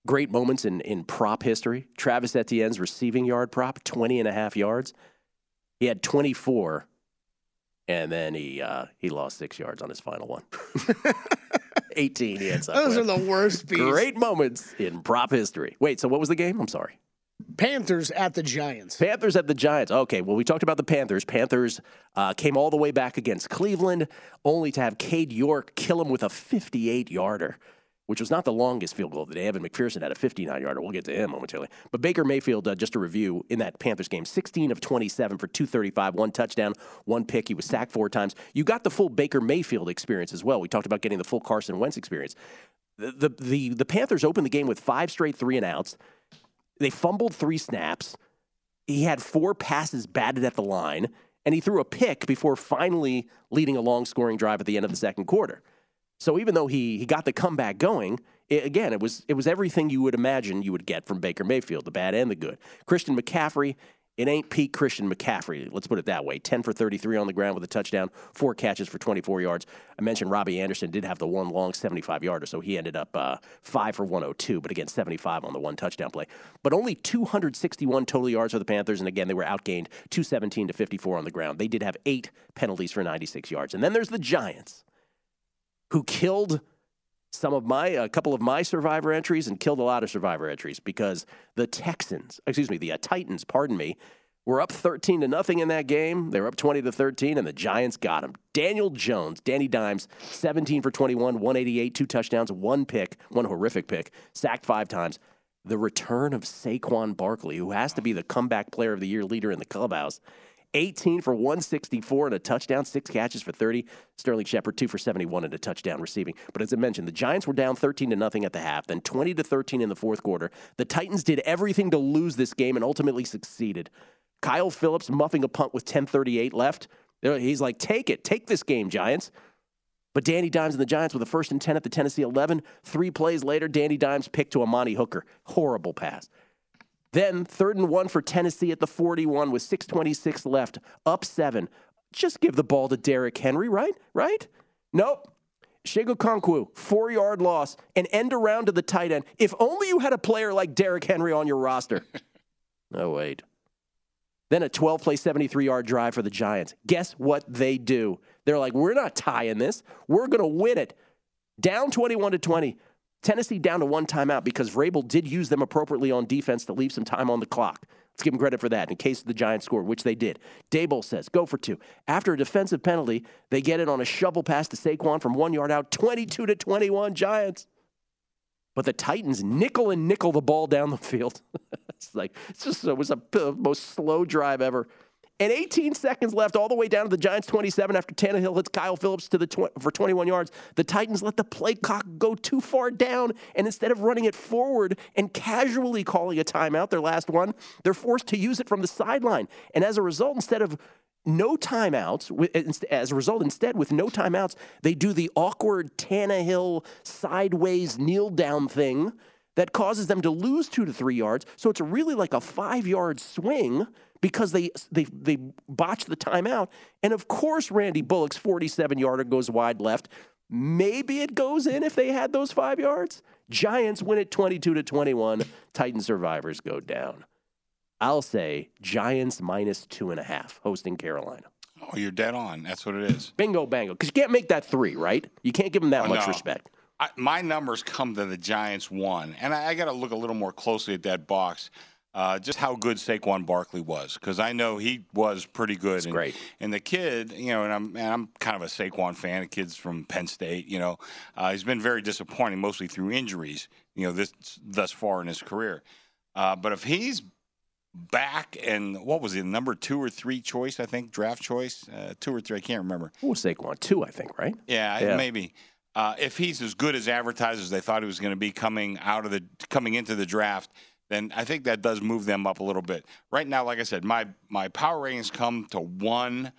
Speaker 5: Great moments in, in prop history. Travis Etienne's receiving yard prop, 20 and a half yards. He had 24, and then he uh, he lost six yards on his final one. [laughs] 18 he ends up
Speaker 7: Those
Speaker 5: with.
Speaker 7: are the worst piece.
Speaker 5: Great moments in prop history. Wait, so what was the game? I'm sorry.
Speaker 7: Panthers at the Giants.
Speaker 5: Panthers at the Giants. Okay, well, we talked about the Panthers. Panthers uh, came all the way back against Cleveland, only to have Cade York kill him with a 58 yarder, which was not the longest field goal of the day. Evan McPherson had a 59 yarder. We'll get to him momentarily. But Baker Mayfield, uh, just a review in that Panthers game 16 of 27 for 235, one touchdown, one pick. He was sacked four times. You got the full Baker Mayfield experience as well. We talked about getting the full Carson Wentz experience. The, the, the, the Panthers opened the game with five straight three and outs. They fumbled three snaps. He had four passes batted at the line, and he threw a pick before finally leading a long scoring drive at the end of the second quarter. So even though he he got the comeback going, it, again it was it was everything you would imagine you would get from Baker Mayfield, the bad and the good. Christian McCaffrey it ain't Pete Christian McCaffrey. Let's put it that way. 10 for 33 on the ground with a touchdown, four catches for 24 yards. I mentioned Robbie Anderson did have the one long 75 yarder, so he ended up uh, 5 for 102, but again, 75 on the one touchdown play. But only 261 total yards for the Panthers, and again, they were outgained 217 to 54 on the ground. They did have eight penalties for 96 yards. And then there's the Giants, who killed some of my a couple of my survivor entries and killed a lot of survivor entries because the Texans, excuse me, the uh, Titans, pardon me, were up 13 to nothing in that game. They were up 20 to 13 and the Giants got them. Daniel Jones, Danny Dimes, 17 for 21, 188, two touchdowns, one pick, one horrific pick, sacked 5 times. The return of Saquon Barkley, who has to be the comeback player of the year leader in the clubhouse, 18 for 164 and a touchdown, six catches for 30. Sterling Shepard, two for 71 and a touchdown receiving. But as I mentioned, the Giants were down 13 to nothing at the half, then 20 to 13 in the fourth quarter. The Titans did everything to lose this game and ultimately succeeded. Kyle Phillips muffing a punt with 10:38 left. He's like, "Take it, take this game, Giants." But Danny Dimes and the Giants with a first and 10 at the Tennessee 11. Three plays later, Danny Dimes picked to Amani Hooker. Horrible pass. Then third and one for Tennessee at the 41 with 626 left, up seven. Just give the ball to Derrick Henry, right? Right? Nope. Chig Okonkwo, four yard loss, and end around to the tight end. If only you had a player like Derrick Henry on your roster. [laughs] oh, wait. Then a 12 play, 73 yard drive for the Giants. Guess what they do? They're like, we're not tying this. We're going to win it. Down 21 to 20. Tennessee down to one timeout because Vrabel did use them appropriately on defense to leave some time on the clock. Let's give him credit for that in case the Giants scored, which they did. Daboll says, go for two. After a defensive penalty, they get it on a shovel pass to Saquon from one yard out, 22 to 21 Giants. But the Titans nickel and nickel the ball down the field. [laughs] it's like, it's just, it was the most slow drive ever. And 18 seconds left, all the way down to the Giants 27 after Tannehill hits Kyle Phillips to the tw- for 21 yards. The Titans let the play clock go too far down, and instead of running it forward and casually calling a timeout, their last one, they're forced to use it from the sideline. And as a result, instead of no timeouts, eh, as a result, instead with no timeouts, they do the awkward Tannehill sideways kneel down thing that causes them to lose two to three yards. So it's really like a five yard swing because they they they botched the timeout. And of course, Randy Bullock's 47 yarder goes wide left. Maybe it goes in if they had those five yards. Giants win it 22 to 21. Titan survivors go down. I'll say Giants minus two and a half hosting Carolina.
Speaker 6: Oh, you're dead on. That's what it is.
Speaker 5: Bingo, bango. Because you can't make that three, right? You can't give them that
Speaker 6: Oh,
Speaker 5: much
Speaker 6: no.
Speaker 5: respect.
Speaker 6: I, my numbers come to the Giants one, and I, I got to look a little more closely at that box. Uh, just how good Saquon Barkley was, because I know he was pretty good. and,
Speaker 5: great.
Speaker 6: And the kid, you know, and I'm and I'm kind of a Saquon fan. The kid's from Penn State. You know, uh, he's been very disappointing, mostly through injuries. You know, this thus far in his career. Uh, but if he's back and what was he, number two or three choice? I think draft choice, uh, two or three. I can't remember.
Speaker 5: Who was Saquon? Two, I think, right?
Speaker 6: Yeah,
Speaker 5: Yeah.
Speaker 6: maybe. Uh, if he's as good as advertised as they thought he was going to be coming out of the coming into the draft, then I think that does move them up a little bit. Right now, like I said, my my power ratings come to one.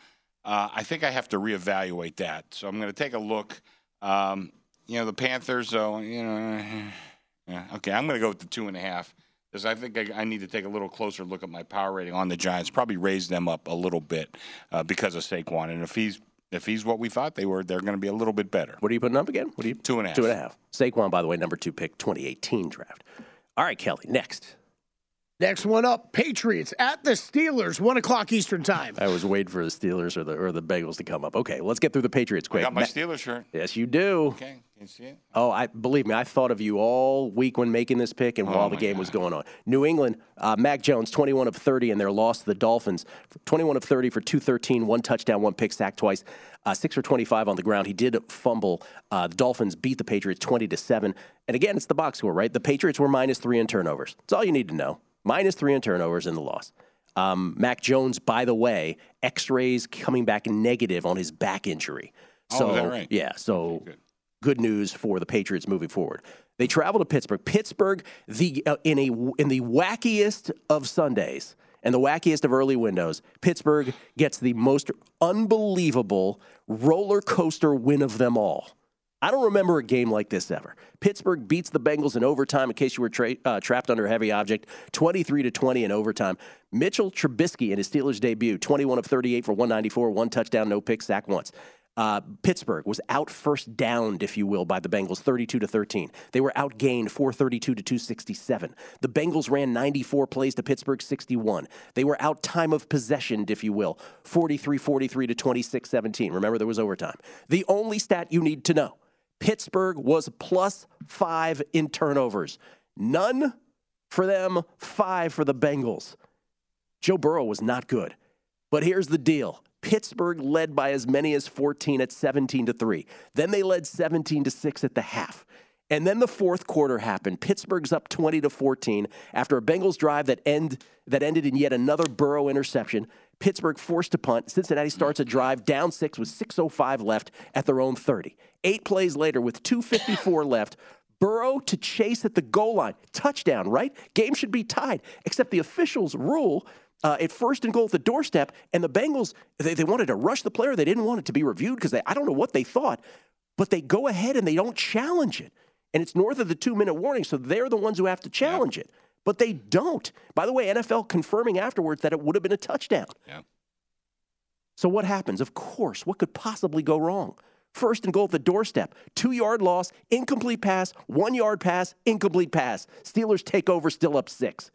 Speaker 6: Uh, I think I have to reevaluate that. So I'm going to take a look. Um, you know, the Panthers, though. You know, [sighs] yeah, okay, I'm going to go with the two and a half because I think I, I need to take a little closer look at my power rating on the Giants. Probably raise them up a little bit uh, because of Saquon, and if he's if he's what we thought they were, they're going to be a little bit better.
Speaker 5: What are you putting up again? What are you?
Speaker 6: Two and a half.
Speaker 5: Two and a half. Saquon, by the way, number two pick, 2018 draft. All right, Kelly, next.
Speaker 7: Next one up, Patriots at the Steelers, one o'clock Eastern time.
Speaker 5: I was waiting for the Steelers or the or the Bengals to come up. Okay, let's get through the Patriots
Speaker 6: I
Speaker 5: quick.
Speaker 6: got my
Speaker 5: Ma-
Speaker 6: Steelers shirt.
Speaker 5: yes, you do.
Speaker 6: Okay, can you see it?
Speaker 5: Oh, I believe me. I thought of you all week when making this pick and
Speaker 6: Oh,
Speaker 5: while the game was going on. New England, uh, Mac Jones, 21 of 30 in their loss to the Dolphins. 21 of 30 for 213, one touchdown, one pick, sack twice, uh, six for 25 on the ground. He did fumble. Uh, the Dolphins beat the Patriots 20 to seven. And again, it's the box score, right? The Patriots were minus three in turnovers. That's all you need to know. Minus three in turnovers in the loss. Um, Mac Jones, by the way, X-rays coming back negative on his back injury.
Speaker 6: Oh,
Speaker 5: So
Speaker 6: is that right?
Speaker 5: yeah, so good news for the Patriots moving forward. They travel to Pittsburgh. Pittsburgh, the uh, in a in the wackiest of Sundays and the wackiest of early windows, Pittsburgh gets the most unbelievable roller coaster win of them all. I don't remember a game like this ever. Pittsburgh beats the Bengals in overtime. In case you were tra- uh, trapped under a heavy object, twenty-three to twenty in overtime. Mitchell Trubisky in his Steelers debut, twenty-one of thirty-eight for one ninety-four, one touchdown, no pick, sack once. Uh, Pittsburgh was out first downed, if you will, by the Bengals, 32 to 13. They were outgained 432 to 267. The Bengals ran 94 plays to Pittsburgh 61. They were out time of possession, if you will, 43 43 to 26 17. Remember, there was overtime. The only stat you need to know Pittsburgh was plus five in turnovers. None for them, five for the Bengals. Joe Burrow was not good. But here's the deal. Pittsburgh led by as many as 14 at 17 to 3. Then they led 17 to 6 at the half. And then the fourth quarter happened. Pittsburgh's up 20 to 14 after a Bengals drive that end that ended in yet another Burrow interception. Pittsburgh forced to punt. Cincinnati starts a drive down six with 6.05 left at their own 30. Eight plays later, with 2.54 [laughs] left, Burrow to chase at the goal line. Touchdown, right? Game should be tied, except the officials rule uh, at first and goal at the doorstep, and the Bengals, they, they wanted to rush the player. They didn't want it to be reviewed because I don't know what they thought, but they go ahead and they don't challenge it. And it's north of the two minute warning, so they're the ones who have to challenge it. But they don't. By the way, NFL confirming afterwards that it would have been a touchdown.
Speaker 6: Yeah.
Speaker 5: So what happens? Of course, what could possibly go wrong? First and goal at the doorstep. Two yard loss, incomplete pass, one yard pass, incomplete pass. Steelers take over, still up six.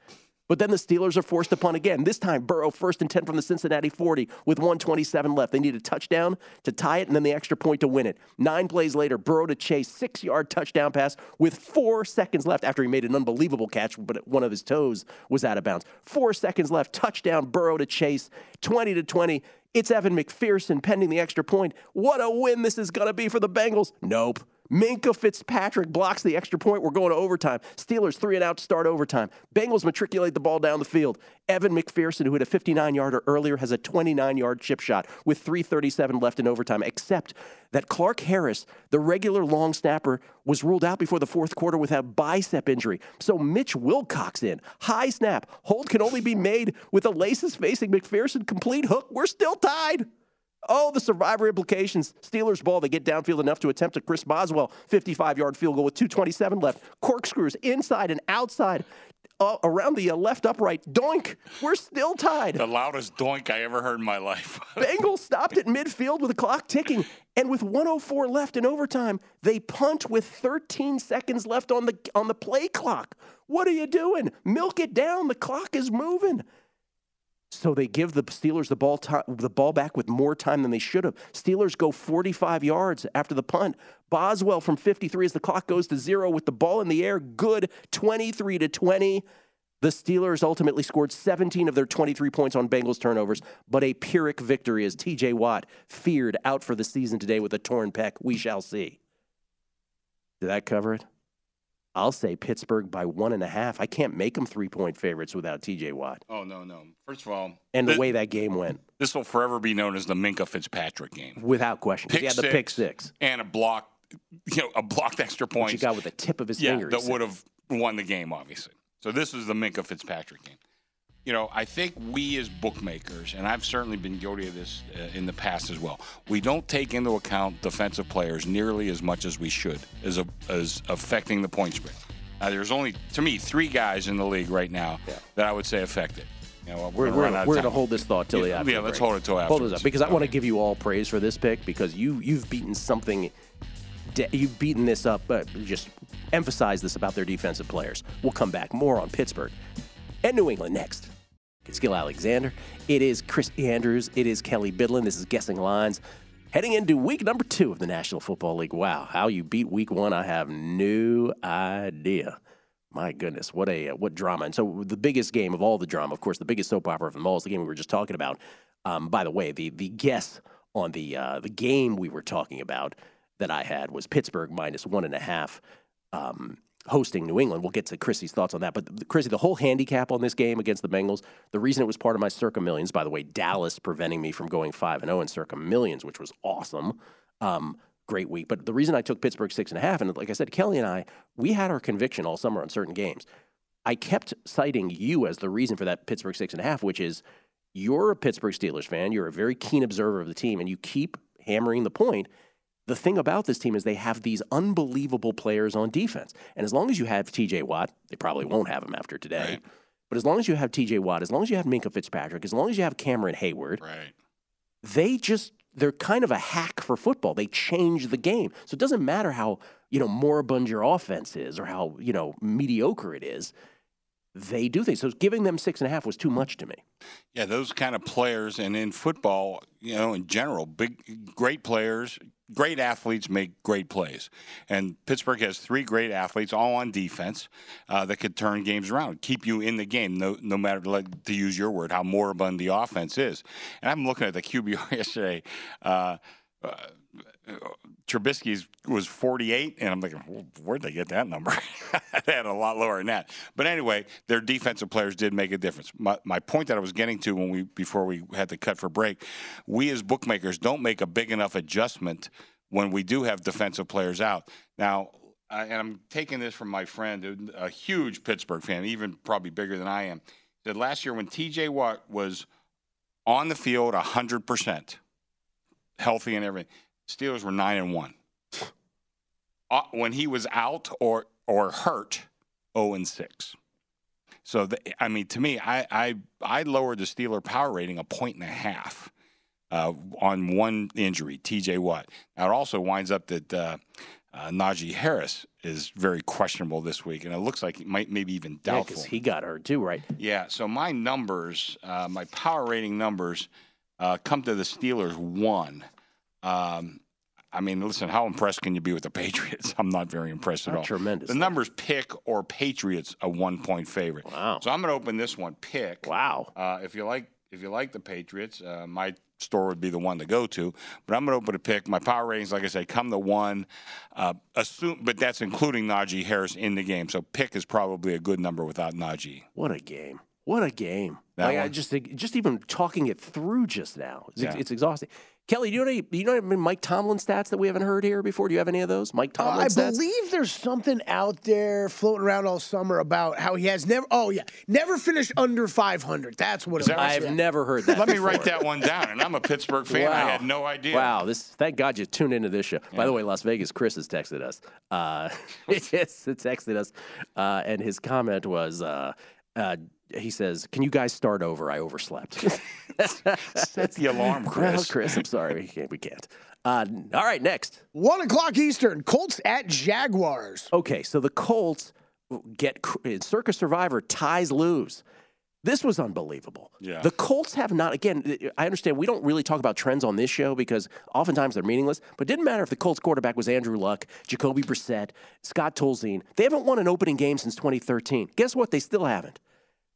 Speaker 5: But then the Steelers are forced to punt again. This time, Burrow first and 10 from the Cincinnati 40 with 127 left. They need a touchdown to tie it and then the extra point to win it. Nine plays later, Burrow to chase, six yard touchdown pass with four seconds left after he made an unbelievable catch, but one of his toes was out of bounds. Four seconds left, touchdown, Burrow to chase, 20 to 20. It's Evan McPherson pending the extra point. What a win this is going to be for the Bengals. Nope. Minkah Fitzpatrick blocks the extra point. We're going to overtime. Steelers three and out to start overtime. Bengals matriculate the ball down the field. Evan McPherson, who had a 59 yarder earlier, has a 29 yard chip shot with 3.37 left in overtime, except that Clark Harris, the regular long snapper, was ruled out before the fourth quarter with a bicep injury. So Mitch Wilcox in. High snap. Hold can only be made with the laces facing McPherson. Complete hook. We're still tied. Oh, the survivor implications. Steelers ball. They get downfield enough to attempt a Chris Boswell 55 yard field goal with 2.27 left. Corkscrews inside and outside. Uh, around the uh, left upright. Doink. We're still tied.
Speaker 6: The loudest doink I ever heard in my life. [laughs]
Speaker 5: Bengals stopped at midfield with the clock ticking. And with 104 left in overtime, they punt with 13 seconds left on the on the play clock. What are you doing? Milk it down. The clock is moving. So they give the Steelers the ball the ball back with more time than they should have. Steelers go 45 yards after the punt. Boswell from 53 as the clock goes to zero with the ball in the air. Good 23 to 20. The Steelers ultimately scored 17 of their 23 points on Bengals turnovers, but a Pyrrhic victory as TJ Watt feared out for the season today with a torn pec. We shall see. Did that cover it? I'll say Pittsburgh by one and a half. I can't make them three point favorites without TJ Watt.
Speaker 6: Oh, no, no. First of all,
Speaker 5: and the way that game went.
Speaker 6: This will forever be known as the Minkah Fitzpatrick game.
Speaker 5: Without question.
Speaker 6: Pick
Speaker 5: he had the pick six.
Speaker 6: And a block, you know, a blocked extra point.
Speaker 5: Which he got with the tip of his
Speaker 6: yeah,
Speaker 5: finger.
Speaker 6: that would have won the game, obviously. So this is the Minkah Fitzpatrick game. You know, I think we as bookmakers, and I've certainly been guilty of this uh, in the past as well, we don't take into account defensive players nearly as much as we should as, a, as affecting the point spread. Uh, there's only, to me, three guys in the league right now that I would say affect it. You know,
Speaker 5: We're, we're,
Speaker 6: run out of
Speaker 5: we're going to hold this thought till the
Speaker 6: yeah,
Speaker 5: after.
Speaker 6: Yeah,
Speaker 5: the
Speaker 6: let's
Speaker 5: break.
Speaker 6: hold it till after.
Speaker 5: Hold this up because I want to give you all praise for this pick because you you've beaten something. de- You've beaten this up, but just emphasize this about their defensive players. We'll come back more on Pittsburgh and New England next. It's Gill Alexander. It is Chris Andrews. It is Kelly Bidlin. This is Guessing Lines. Heading into week number two of the National Football League. Wow, how you beat week one, I have no idea. My goodness, what a what drama! And so the biggest game of all the drama, of course, the biggest soap opera of them all is the game we were just talking about. Um, by the way, the the guess on the uh, the game we were talking about that I had was Pittsburgh minus one and a half. Um, hosting New England. We'll get to Chrissy's thoughts on that. But Chrissy, the whole handicap on this game against the Bengals, the reason it was part of my Circa Millions, by the way, Dallas preventing me from going five and zero in Circa Millions, which was awesome. Um, great week. But the reason I took Pittsburgh six and a half, and like I said, Kelly and I, we had our conviction all summer on certain games. I kept citing you as the reason for that Pittsburgh six and a half, which is you're a Pittsburgh Steelers fan, you're a very keen observer of the team, and you keep hammering the point. The thing about this team is they have these unbelievable players on defense. And as long as you have TJ Watt, they probably won't have him after today. But as long as you have TJ Watt, as long as you have Minkah Fitzpatrick, as long as you have Cameron Heyward,
Speaker 6: right.
Speaker 5: they just they're kind of a hack for football. They change the game. So it doesn't matter how, you know, moribund your offense is or how, you know, mediocre it is. They do things. So giving them six and a half was too much to me.
Speaker 6: Yeah, those kind of players, and in football, you know, in general, big, great players, great athletes make great plays. And Pittsburgh has three great athletes, all on defense, uh, that could turn games around, keep you in the game, no, no matter, like, to use your word, how moribund the offense is. And I'm looking at the QBR [laughs] yesterday. Uh, uh, Trubisky's was 48, and I'm thinking, well, where'd they get that number? [laughs] they had a lot lower than that. But anyway, their defensive players did make a difference. My, my point that I was getting to when we before we had to cut for break, we as bookmakers don't make a big enough adjustment when we do have defensive players out. Now, uh, and I'm taking this from my friend, a huge Pittsburgh fan, even probably bigger than I am. That last year when T.J. Watt was on the field 100 percent healthy and everything. Steelers were nine and one. Uh, when he was out or or hurt, zero and six. So the, I mean, to me, I, I I lowered the Steeler power rating a point and a half uh, on one injury, T.J. Watt. Now it also winds up that uh, uh, Najee Harris is very questionable this week, and it looks like he might maybe even doubtful.
Speaker 5: Yeah, he got hurt too, right?
Speaker 6: Yeah. So my numbers, uh, my power rating numbers, uh, come to the Steelers one. Um, I mean, listen, how impressed can you be with the [laughs] Patriots? I'm not very impressed
Speaker 5: Not
Speaker 6: at all.
Speaker 5: tremendous,
Speaker 6: The numbers pick or Patriots a one point favorite.
Speaker 5: Wow.
Speaker 6: So I'm going to open this one pick.
Speaker 5: Wow.
Speaker 6: Uh, if you like, if you like the Patriots, uh, my store would be the one to go to. But I'm going to open a pick. My power ratings, like I said, come to one. Uh, assume, but that's including Najee Harris in the game. So pick is probably a good number without Najee.
Speaker 5: What a game! What a game! Like, I just just even talking it through just now, it's,
Speaker 6: Yeah.
Speaker 5: it's exhausting. Kelly, do you know any, do you know any Mike Tomlin stats that we haven't heard here before? Do you have any of those, Mike
Speaker 7: Uh,
Speaker 5: Tomlin
Speaker 7: I
Speaker 5: stats?
Speaker 7: believe there's something out there floating around all summer about how he has never. Oh yeah, never finished under 500. That's what it was.
Speaker 5: I've
Speaker 7: yeah.
Speaker 5: never heard that.
Speaker 6: Let me write that one down. And I'm a Pittsburgh fan. I
Speaker 5: Wow.
Speaker 6: had no idea.
Speaker 5: Wow, this thank God you tuned into this show. By the way, Las Vegas Chris has texted us. Uh, [laughs] yes, texted us, uh, and his comment was, uh, uh, he says, "Can you guys start over? I overslept." [laughs]
Speaker 6: Set the alarm,
Speaker 5: Well,
Speaker 6: Chris.
Speaker 5: Chris, I'm sorry, we can't. We can't. Uh, all right, next.
Speaker 7: One o'clock Eastern. Colts at Jaguars.
Speaker 5: Okay, so the Colts get in Circa Survivor ties lose. This was unbelievable.
Speaker 6: Yeah.
Speaker 5: The Colts have not, again, I understand we don't really talk about trends on this show because oftentimes they're meaningless, but it didn't matter if the Colts quarterback was Andrew Luck, Jacoby Brissett, Scott Tolzien. They haven't won an opening game since 2013. Guess what? They still haven't.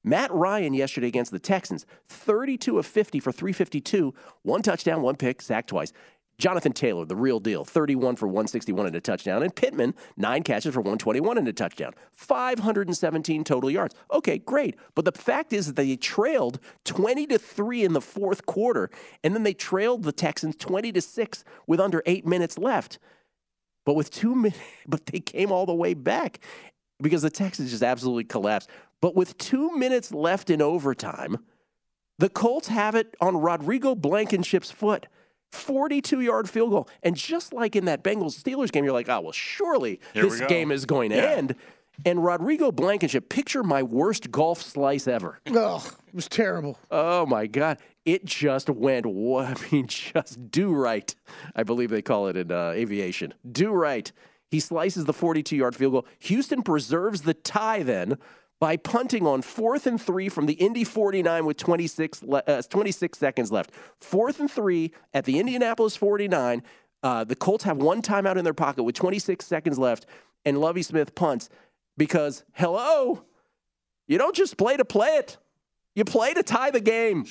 Speaker 5: Matt Ryan yesterday against the Texans, 32 of 50 for 352, one touchdown, one pick, sacked twice. Jonathan Taylor, the real deal, 31 for 161 and a touchdown. And Pittman, nine catches for 121 and a touchdown. 517 total yards. Okay, great. But the fact is that they trailed 20 to 3 in the fourth quarter, and then they trailed the Texans 20 to 6 with under eight minutes left. But with two minutes, [laughs] but they came all the way back because the Texans just absolutely collapsed. But with two minutes left in overtime, the Colts have it on Rodrigo Blankenship's foot. 42 yard field goal. And just like in that Bengals Steelers game, you're like, oh, well, surely
Speaker 6: Here
Speaker 5: this
Speaker 6: go.
Speaker 5: game is going to
Speaker 6: Yeah.
Speaker 5: end. And Rodrigo Blankenship, picture my worst golf slice ever.
Speaker 7: Oh, it was terrible.
Speaker 5: Oh my God. It just went, wa- I mean, [laughs] just do right. I believe they call it in uh, aviation. Do right. He slices the 42 yard field goal. Houston preserves the tie then by punting on fourth and three from the Indy 49 with 26, le- uh, 26 seconds left. Fourth and three at the Indianapolis 49. Uh, the Colts have one timeout in their pocket with 26 seconds left, and Lovie Smith punts because, hello, you don't just play to play it. You play to tie the game.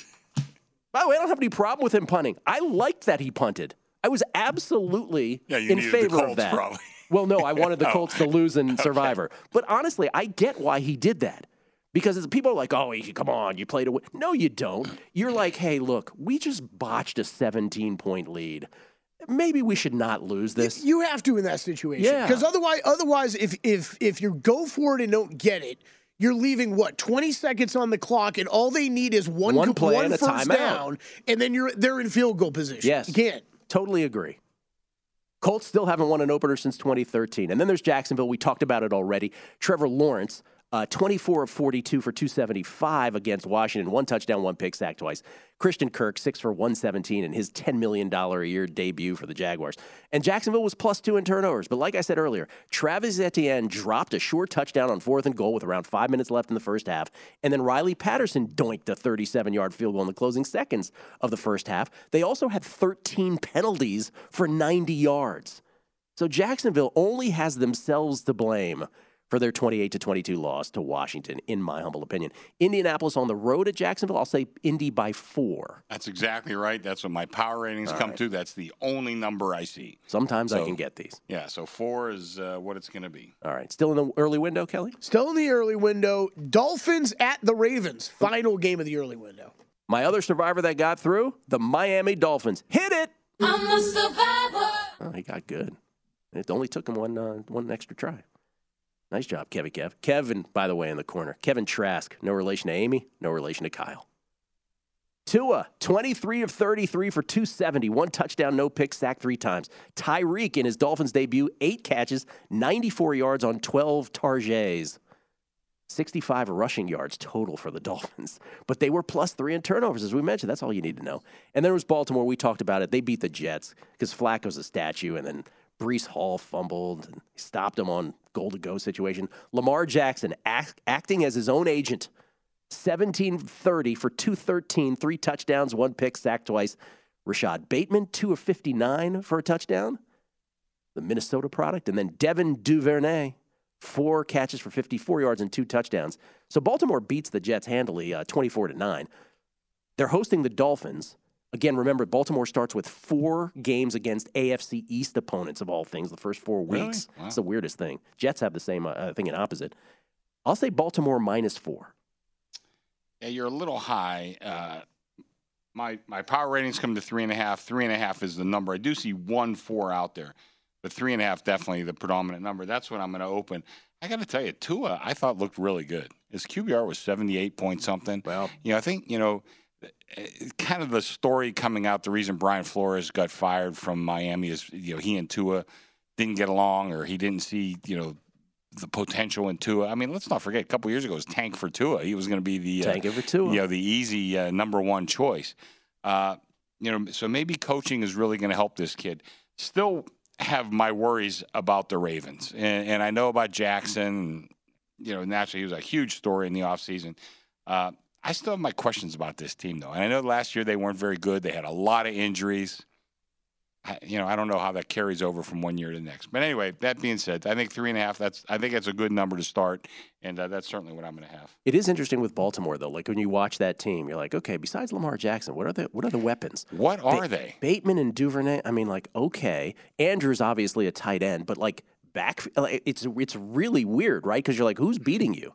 Speaker 5: By the way, I don't have any problem with him punting. I liked that he punted. I was absolutely
Speaker 6: Yeah,
Speaker 5: in favor of that.
Speaker 6: probably.
Speaker 5: Well, no, I [laughs] wanted the
Speaker 6: Oh.
Speaker 5: Colts to lose in Survivor. But honestly, I get why he did that. Because people are like, oh, come on, you played a win. No, you don't. You're like, hey, look, we just botched a 17 point lead. Maybe we should not lose this.
Speaker 7: You have to in that situation.
Speaker 5: Yeah.
Speaker 7: Because otherwise, otherwise, if if if you go for it and don't get it, you're leaving what 20 seconds on the clock, and all they need is one
Speaker 5: One play
Speaker 7: one
Speaker 5: and a
Speaker 7: first
Speaker 5: timeout.
Speaker 7: down, and then you're they're in field goal position.
Speaker 5: Yes.
Speaker 7: you can't.
Speaker 5: Totally agree. Colts still haven't won an opener since 2013. And then there's Jacksonville. We talked about it already. Trevor Lawrence, uh, 24 of 42 for 275 against Washington. One touchdown, one pick, sack twice. Christian Kirk, 6 for 117 in his $10 million a year debut for the Jaguars. And Jacksonville was plus two in turnovers. But like I said earlier, Travis Etienne dropped a short touchdown on fourth and goal with around five minutes left in the first half. And then Riley Patterson doinked a 37 yard field goal in the closing seconds of the first half. They also had 13 penalties for 90 yards. So Jacksonville only has themselves to blame for their 28 to 22 loss to Washington, in my humble opinion. Indianapolis on the road at Jacksonville, I'll say Indy by four.
Speaker 6: That's exactly right. That's what my power ratings
Speaker 5: All
Speaker 6: come
Speaker 5: right.
Speaker 6: to. That's the only number I see.
Speaker 5: Sometimes I can get these.
Speaker 6: Yeah, so four is uh, what it's going to be.
Speaker 5: All right. Still in the early window, Kelly?
Speaker 7: Still in the early window. Dolphins at the Ravens. Final game of the early window.
Speaker 5: My other survivor that got through, the Miami Dolphins. Hit it!
Speaker 9: I'm a survivor.
Speaker 5: Oh, he got good. It only took him one uh, one extra try. Nice job, Kevin Kev. Kevin, by the way, in the corner. Kevin Trask, no relation to Amy, no relation to Kyle. Tua, 23 of 33 for 270, one touchdown, no pick, sacked three times. Tyreek in his Dolphins debut, eight catches, 94 yards on 12 targets. 65 rushing yards total for the Dolphins. But they were plus three in turnovers, as we mentioned. That's all you need to know. And then it was Baltimore. We talked about it. They beat the Jets because Flacco's a statue, and then Breece Hall fumbled and stopped him on goal to go situation. Lamar Jackson act, acting as his own agent. 1730 for 213, three touchdowns, one pick, sacked twice. Rashod Bateman, 2 of 59 for a touchdown. The Minnesota product. And then Devin Duvernay, four catches for 54 yards and two touchdowns. So Baltimore beats the Jets handily, uh, 24 to 9. They're hosting the Dolphins. Again, remember, Baltimore starts with four games against AFC East opponents of all things the first four
Speaker 6: Really?
Speaker 5: weeks.
Speaker 6: Wow.
Speaker 5: It's the weirdest thing. Jets have the same uh, thing in opposite. I'll say Baltimore minus four.
Speaker 6: Yeah, you're a little high. Uh, my my power ratings come to three and a half. Three and a half is the number. I do see one four out there, but three and a half definitely the predominant number. That's what I'm going to open. I got to tell you, Tua, I thought looked really good. His QBR was 78 point something.
Speaker 5: Well,
Speaker 6: you know, I think you know, uh, kind of the story coming out. The reason Brian Flores got fired from Miami is you know he and Tua didn't get along, or he didn't see you know the potential in Tua. I mean, let's not forget, a couple years ago, it was tank for Tua. He was going to be the
Speaker 5: Tank
Speaker 6: uh,
Speaker 5: for Tua.
Speaker 6: you know, the easy uh, number one choice. Uh, you know, so maybe coaching is really going to help this kid. Still have my worries about the Ravens, and, and I know about Jackson. You know, naturally, he was a huge story in the offseason. Uh, I still have my questions about this team, though. And I know last year they weren't very good. They had a lot of injuries. I, you know, I don't know how that carries over from one year to the next. But anyway, that being said, I think three and a half. That's I think that's a good number to start, and uh, that's certainly what I'm going to have.
Speaker 5: It is interesting with Baltimore though. Like when you watch that team, you're like, okay, besides Lamar Jackson, what are the what are the weapons?
Speaker 6: What are
Speaker 5: Ba-
Speaker 6: they?
Speaker 5: Bateman and Duvernay. I mean, like, okay, Andrew's obviously a tight end, but like back, it's it's really weird, right? Because you're like, who's beating you?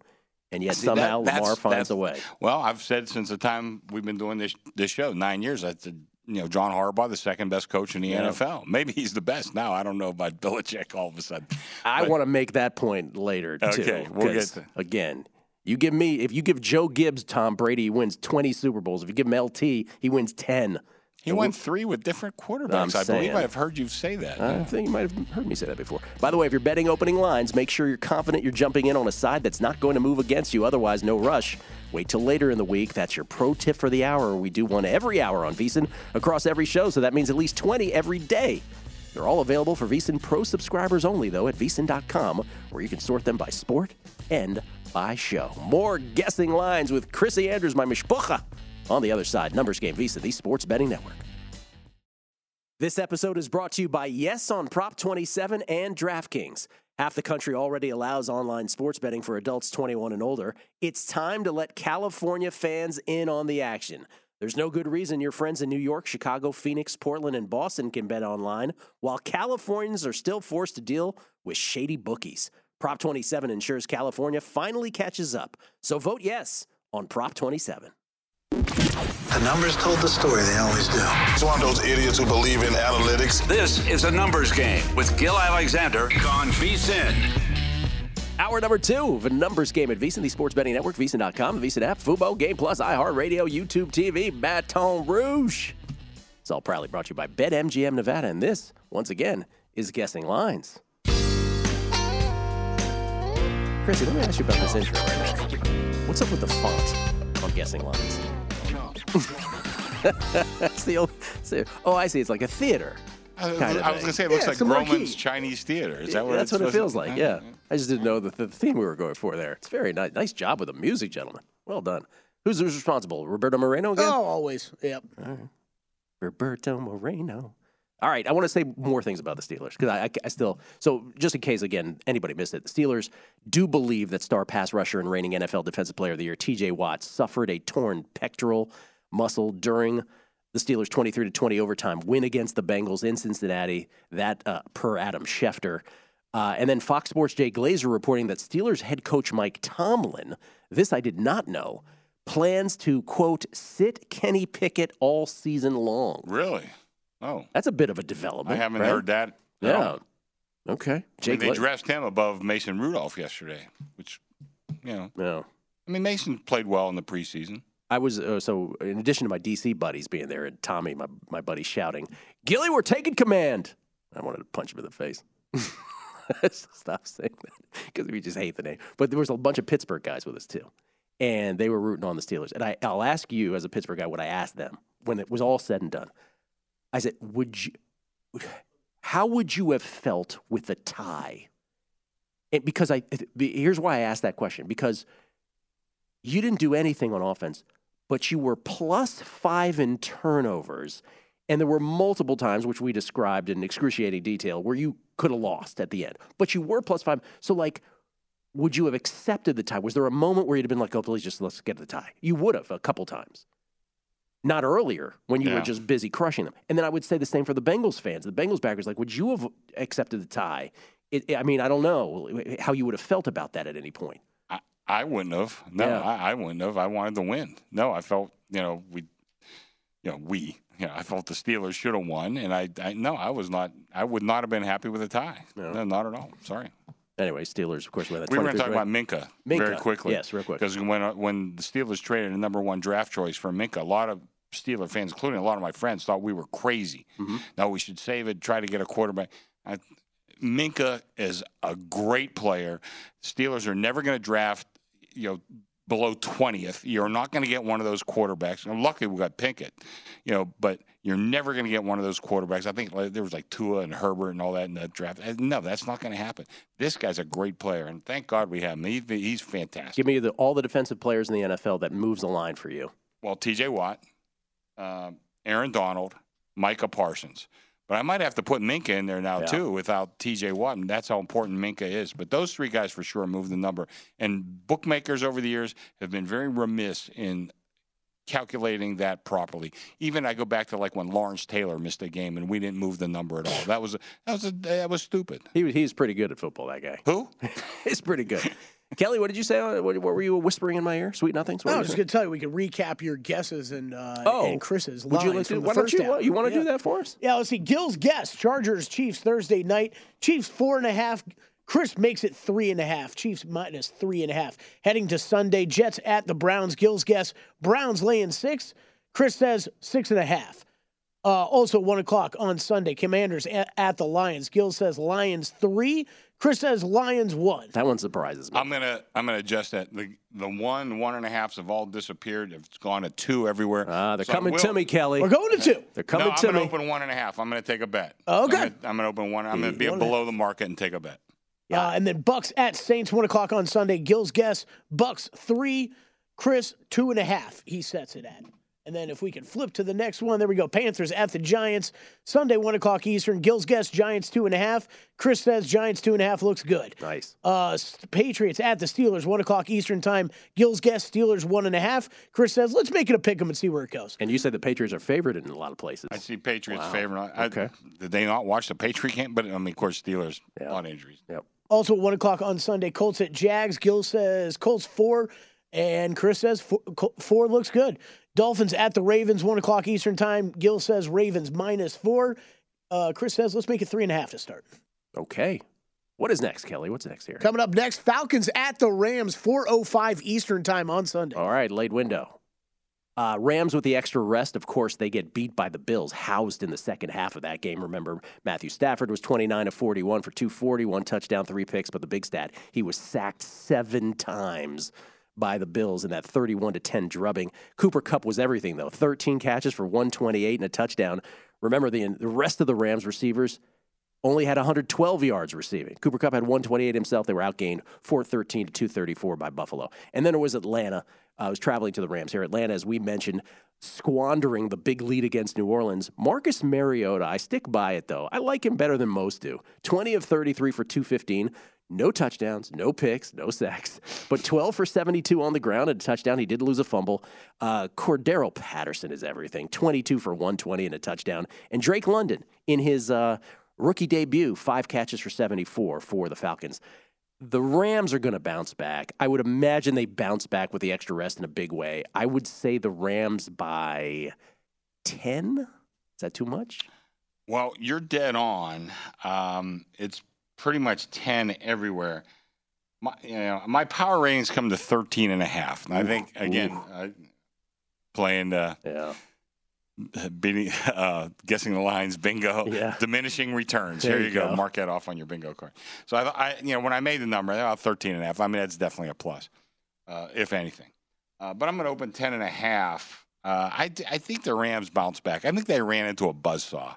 Speaker 5: And yet
Speaker 6: See,
Speaker 5: somehow
Speaker 6: that's-
Speaker 5: Lamar finds a way.
Speaker 6: Well, I've said since the time we've been doing this this show, nine years, I said, you know, John Harbaugh, the second best coach in the
Speaker 5: Yeah.
Speaker 6: NFL. Maybe he's the best now. I don't know about [laughs] Belichick all of a sudden.
Speaker 5: I want to make that point later too.
Speaker 6: Okay, we'll get to-
Speaker 5: again. You give me if you give Joe Gibbs Tom Brady, he wins twenty Super Bowls. If you give him LT, he wins ten.
Speaker 6: He
Speaker 5: And
Speaker 6: won
Speaker 5: we-
Speaker 6: three with different quarterbacks. I believe. I've heard you say that.
Speaker 5: I think you might have heard me say that before. By the way, if you're betting opening lines, make sure you're confident you're jumping in on a side that's not going to move against you. Otherwise, no rush. Wait till later in the week. That's your pro tip for the hour. We do one every hour on VSIN across every show, so that means at least 20 every day. They're all available for VSIN Pro subscribers only, though, at VSIN.com, where you can sort them by sport and by show. More guessing lines with Chrissy Andrews, my mishpucha. On the other side, Numbers Game VSIN, the Sports Betting Network. This episode is brought to you by Yes on Prop 27 and DraftKings. Half the country already allows online sports betting for adults 21 and older. It's time to let California fans in on the action. There's no good reason your friends in New York, Chicago, Phoenix, Portland, and Boston can bet online, while Californians are still forced to deal with shady bookies. Prop 27 ensures California finally catches up. So vote yes on Prop 27.
Speaker 2: The numbers told the story, they always do.
Speaker 3: It's one of those idiots who believe in analytics.
Speaker 4: This is a numbers game with Gill Alexander on VSIN.
Speaker 5: Hour number two of a numbers game at VSIN, the Sports Betting Network, VSIN.com, the VSIN app, Fubo, Game Plus, iHeartRadio, YouTube TV, Baton Rouge. It's all proudly brought to you by BetMGM Nevada, and this, once again, is Guessing Lines. Chrissy, let me ask you about this intro right now. What's up with the font on Guessing Lines? That's the old. it's oh, I see. It's like a theater.
Speaker 6: I,
Speaker 5: kind of
Speaker 6: I was going to say it looks
Speaker 7: Yeah,
Speaker 6: like
Speaker 7: it's a marquee.
Speaker 6: Chinese Theater. Is that what
Speaker 5: That's
Speaker 6: it's
Speaker 5: what it
Speaker 6: supposed to-
Speaker 5: feels like. Yeah. I just didn't know the, the theme we were going for there. It's very nice. Nice job with the music, gentlemen. Well done. Who's, who's responsible? Roberto Moreno again?
Speaker 7: Oh, always. Yep.
Speaker 5: Roberto Moreno. All right, I want to say more things about the Steelers because I, I, I still. So, just in case, again, anybody missed it, the Steelers do believe that star pass rusher and reigning NFL Defensive Player of the Year T.J. Watt suffered a torn pectoral muscle during the Steelers' 23 to 20 overtime win against the Bengals in Cincinnati. That uh, per Adam Schefter. Uh, and then Fox Sports' Jay Glazer reporting that Steelers head coach Mike Tomlin, this I did not know, plans to, quote, sit Kenny Pickett all season long.
Speaker 6: Really? Oh.
Speaker 5: That's a bit of a development.
Speaker 6: I haven't
Speaker 5: right?
Speaker 6: heard that.
Speaker 5: Yeah.
Speaker 6: No.
Speaker 5: Okay.
Speaker 6: I mean, they
Speaker 5: Gla-
Speaker 6: dressed him above Mason Rudolph yesterday, which, you know.
Speaker 5: Yeah.
Speaker 6: I mean, Mason played well in the preseason.
Speaker 5: I was uh, so in addition to my DC buddies being there and Tommy, my my buddy, shouting, "Gilly, we're taking command!" I wanted to punch him in the face. [laughs] Stop saying that because we just hate the name. But there was a bunch of Pittsburgh guys with us too, and they were rooting on the Steelers. And I, I'll ask you as a Pittsburgh guy what I asked them when it was all said and done. I said, "Would you? How would you have felt with a tie?" And because I here's why I asked that question because you didn't do anything on offense, but you were plus five in turnovers. And there were multiple times, which we described in excruciating detail, where you could have lost at the end, but you were plus five. So, like, would you have accepted the tie? Was there a moment where you'd have been like, oh, please just let's get the tie? You would have a couple times. Not earlier when you
Speaker 6: Yeah.
Speaker 5: were just busy crushing them. And then I would say the same for the Bengals fans. The Bengals backers, like, would you have accepted the tie? It, I mean, I don't know how you would have felt about that at any point.
Speaker 6: I, wouldn't have. No,
Speaker 5: Yeah.
Speaker 6: I, I wouldn't have. I wanted to win. No, I felt, you know, we, you know, we, you know, I felt the Steelers should have won. And I, I, no, I was not, I would not have been happy with a tie. No, not at all. Sorry.
Speaker 5: Anyway, Steelers, of course, we had that
Speaker 6: We were going to talk about Minkah,
Speaker 5: Minkah,
Speaker 6: very quickly.
Speaker 5: yes, real quick.
Speaker 6: Because when when the Steelers traded a number one draft choice for Minkah, a lot of Steeler fans, including a lot of my friends, thought we were crazy.
Speaker 5: Mm-hmm.
Speaker 6: No, we should save it, try to get a quarterback. I, Minkah is a great player. Steelers are never going to draft, you know, below 20th. You're not going to get one of those quarterbacks. And luckily, we got Pickett, you know, but you're never going to get one of those quarterbacks. I think there was like Tua and Herbert and all that in the draft. Uh, No, that's not going to happen. This guy's a great player, and thank God we have him. He, he's fantastic.
Speaker 5: Give me the, all the defensive players in the NFL that moves the line for you.
Speaker 6: Well, T.J. Watt, um, Aaron Donald, Micah Parsons. But I might have to put Minkah in there now
Speaker 5: Yeah.
Speaker 6: too, without T.J. Watt, and that's how important Minkah is. But those three guys for sure move the number. And bookmakers over the years have been very remiss in calculating that properly. Even I go back to like when Lawrence Taylor missed a game and we didn't move the number at all. That was a, that was a, that was stupid.
Speaker 5: He was- he's pretty good at football. That guy.
Speaker 6: Who? [laughs]
Speaker 5: he's pretty good. Kelly, what did you say? What, what were you whispering in my ear? Sweet nothings. What
Speaker 7: I was just going to tell you, we could recap your guesses and uh,
Speaker 5: Oh.
Speaker 7: and Chris's
Speaker 5: Would you like to- why don't you- you wanna do that for us?
Speaker 7: Yeah, let's see. Gill's guess: Chargers, Chiefs Thursday night. Chiefs four and a half. Chris makes it three and a half. Chiefs minus three and a half. Heading to Sunday, Jets at the Browns. Gill's guess: Browns laying six. Chris says six and a half. Uh, also, one o'clock on Sunday, Commanders at, at the Lions. Gill says Lions three. Chris says Lions one.
Speaker 5: That one surprises me.
Speaker 6: I'm gonna I'm gonna adjust that. The the one one and a halfs have all disappeared. It's gone to two everywhere.
Speaker 5: Ah, they're
Speaker 6: So I
Speaker 5: coming
Speaker 6: will-
Speaker 5: to me, Kelly.
Speaker 7: We're going to two.
Speaker 5: They're coming
Speaker 6: no,
Speaker 5: to me.
Speaker 6: I'm gonna open one and a half. I'm gonna take a bet.
Speaker 7: Okay.
Speaker 6: I'm gonna, I'm gonna open one. I'm gonna be
Speaker 7: One
Speaker 6: below the market and take a bet.
Speaker 7: Uh, and then Bucks at Saints, one o'clock on Sunday. Gill's guess: Bucks three, Chris two and a half. He sets it at. And then if we can flip to the next one, there we go. Panthers at the Giants, Sunday one o'clock Eastern. Gill's guess: Giants two and a half. Chris says Giants two and a half looks good.
Speaker 5: Nice.
Speaker 7: Uh, Patriots at the Steelers, one o'clock Eastern time. Gill's guess: Steelers one and a half. Chris says let's make it a pick 'em and see where it goes.
Speaker 5: And you said the Patriots are favored in a lot of places.
Speaker 6: I see Patriots
Speaker 5: Wow.
Speaker 6: favoring. I,
Speaker 5: Okay.
Speaker 6: Did they not watch the Patriot game? But I mean, of course, Steelers a lot of injuries.
Speaker 5: Yep.
Speaker 7: Also, one o'clock on Sunday, Colts at Jags. Gill says Colts four, and Chris says four, four looks good. Dolphins at the Ravens, one o'clock Eastern time. Gill says Ravens minus four. Uh, Chris says let's make it three and a half to start.
Speaker 5: Okay. What is next, Kelly? What's next here?
Speaker 7: Coming up next, Falcons at the Rams, four o five Eastern time on Sunday.
Speaker 5: All right, late window. Uh, Rams with the extra rest, of course, they get beat by the Bills, housed in the second half of that game. Remember, Matthew Stafford was 29 of 41 for 240, one touchdown, three picks, but the big stat, he was sacked seven times by the Bills in that 31 to 10 drubbing. Cooper Kupp was everything, though 13 catches for 128 and a touchdown. Remember, the, the rest of the Rams receivers, only had 112 yards receiving. Cooper Kupp had 128 himself. They were outgained 413 to 234 by Buffalo. And then it was Atlanta. Uh, I was traveling to the Rams here. Atlanta, as we mentioned, squandering the big lead against New Orleans. Marcus Mariota, I stick by it though. I like him better than most do. 20 of 33 for 215. No touchdowns, no picks, no sacks, but 12 for 72 on the ground and a touchdown. He did lose a fumble. Uh, Cordarrelle Patterson is everything 22 for 120 and a touchdown. And Drake London in his uh, rookie debut, five catches for 74 for the Falcons. The Rams are going to bounce back. I would imagine they bounce back with the extra rest in a big way. I would say the Rams by 10. Is that too much?
Speaker 6: Well, you're dead on. Um, it's pretty much 10 everywhere. My, you know, my power ratings come to 13 and a half. And I think, again, uh, playing uh,
Speaker 5: yeah.
Speaker 6: Beating, uh, guessing the lines, bingo,
Speaker 5: yeah.
Speaker 6: diminishing returns.
Speaker 5: There
Speaker 6: Here you,
Speaker 5: you
Speaker 6: go.
Speaker 5: go.
Speaker 6: Mark that off on your bingo card. So I, I, you know, when I made the number, about 13 and a half. I mean, that's definitely a plus, uh, if anything. Uh, but I'm going to open 10 and a half. Uh, I, I think the Rams bounce back. I think they ran into a buzzsaw.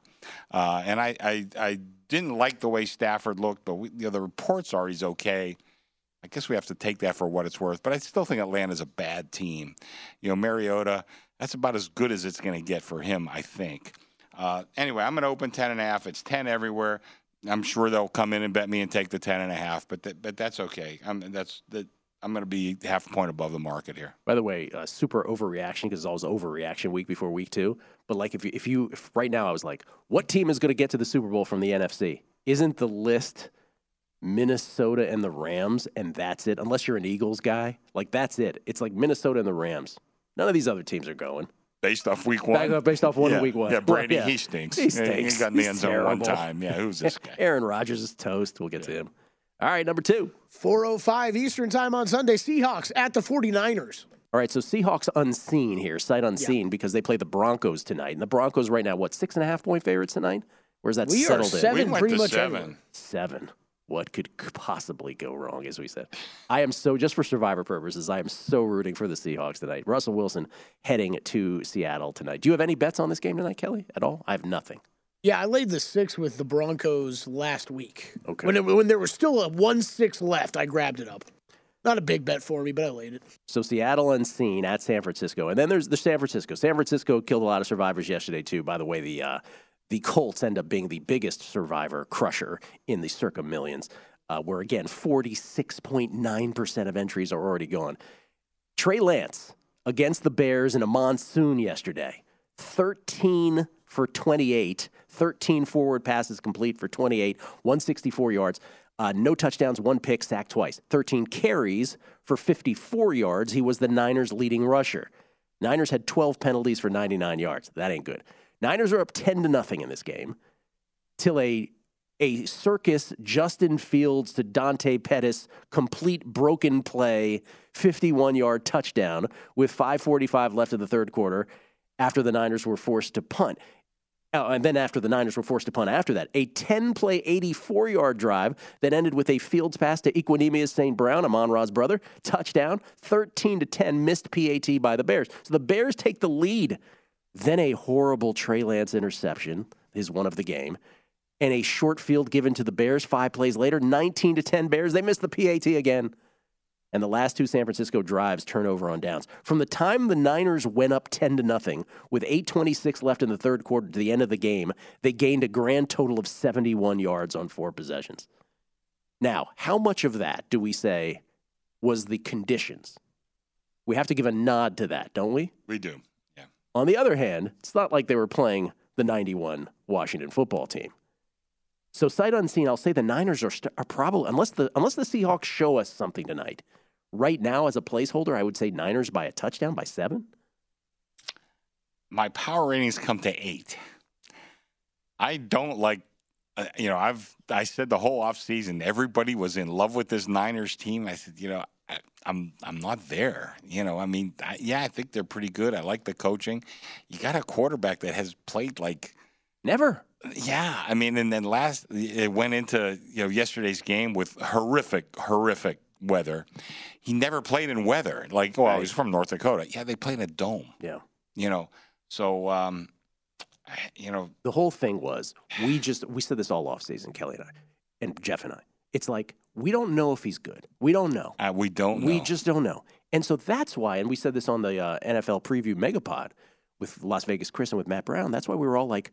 Speaker 6: Uh, and I, I, I didn't like the way Stafford looked, but we, you know, the reports are he's okay. I guess we have to take that for what it's worth. But I still think Atlanta's a bad team. You know, Mariota, that's about as good as it's going to get for him, I think. Uh, anyway, I'm going to open 10 and a half. It's 10 everywhere. I'm sure they'll come in and bet me and take the 10 and a half, but th- but that's okay. I'm that's that I'm going to be half a point above the market here.
Speaker 5: By the way, uh, super overreaction because it's always overreaction week before week two. But like, if you, if you if right now, I was like, what team is going to get to the Super Bowl from the NFC? Isn't the list Minnesota and the Rams, and that's it? Unless you're an Eagles guy, like that's it. It's like Minnesota and the Rams. None of these other teams are going.
Speaker 6: Based off week one.
Speaker 5: Back- based off one
Speaker 6: yeah.
Speaker 5: week one.
Speaker 6: Yeah, Brady,
Speaker 5: Yeah.
Speaker 6: he stinks.
Speaker 5: He
Speaker 6: Yeah,
Speaker 5: stinks.
Speaker 6: He got in the end zone one time. Yeah, who's this guy? [laughs]
Speaker 5: Aaron Rodgers is toast. We'll get to him. All right, number two.
Speaker 7: 405 Eastern Time on Sunday. Seahawks at the 49ers.
Speaker 5: All right, so Seahawks unseen here, sight unseen, because they play the Broncos tonight. And the Broncos right now, what, six and a half point favorites tonight? Where's that
Speaker 7: We are
Speaker 5: settled in?
Speaker 7: seven We went pretty to much seven. everywhere.
Speaker 5: Seven. What could possibly go wrong, as we said? I am so, just for survivor purposes, I am so rooting for the Seahawks tonight. Russell Wilson heading to Seattle tonight. Do you have any bets on this game tonight, Kelly, at all? I have nothing.
Speaker 7: Yeah, I laid the six with the Broncos last week.
Speaker 5: Okay.
Speaker 7: When, it, when there was still a 1 6 left, I grabbed it up. Not a big bet for me, but I laid it.
Speaker 5: So Seattle unseen at San Francisco, and then there's the San Francisco. San Francisco killed a lot of survivors yesterday too. By the way, the uh, the Colts end up being the biggest survivor crusher in the circa millions, uh, where again 46.9 percent of entries are already gone. Trey Lance against the Bears in a monsoon yesterday, 13 for 28, 13 forward passes complete for 28, 164 yards. Uh, no touchdowns, one pick, sacked twice. 13 carries for 54 yards. He was the Niners' leading rusher. Niners had 12 penalties for 99 yards. That ain't good. Niners are up 10 to nothing in this game till a a circus Justin Fields to Dante Pettis complete broken play 51 yard touchdown with 545 left in the third quarter after the Niners were forced to punt. Oh, and then after the Niners were forced to punt after that, a 10 play, 84 yard drive that ended with a Fields pass to Equanimeous St. Brown, Amon Ra's brother, touchdown, 13 to 10, missed PAT by the Bears. So the Bears take the lead. Then a horrible Trey Lance interception is one of the game. And a short field given to the Bears five plays later, 19 to 10 Bears. They missed the PAT again. And the last two San Francisco drives turnover on downs. From the time the Niners went up 10 to nothing with 826 left in the third quarter to the end of the game, they gained a grand total of 71 yards on four possessions. Now, how much of that do we say was the conditions? We have to give a nod to that, don't we?
Speaker 6: We do. Yeah.
Speaker 5: On the other hand, it's not like they were playing the 91 Washington football team. So sight unseen, I'll say the Niners are, st- are probably unless the unless the Seahawks show us something tonight. Right now, as a placeholder, I would say Niners by a touchdown by seven.
Speaker 6: my power ratings come to eight. I don't like, uh, you know, I've I said the whole offseason, everybody was in love with this Niners team. I said, you know, I, I'm I'm not there. You know, I mean, I, yeah, I think they're pretty good. I like the coaching. You got a quarterback that has played like
Speaker 5: never.
Speaker 6: Yeah, I mean, and then last it went into you know yesterday's game with horrific, horrific weather. He never played in weather. Like, well, he's from North Dakota. Yeah, they play in a dome.
Speaker 5: Yeah.
Speaker 6: You know, so um, you know,
Speaker 5: the whole thing was we just we said this all off season, Kelly and I, and Jeff and I. It's like we don't know if he's good. We don't know.
Speaker 6: Uh, we don't.
Speaker 5: We just don't know. And so that's why, and we said this on the uh, NFL preview megapod with Las Vegas Chris and with Matt Brown. That's why we were all like,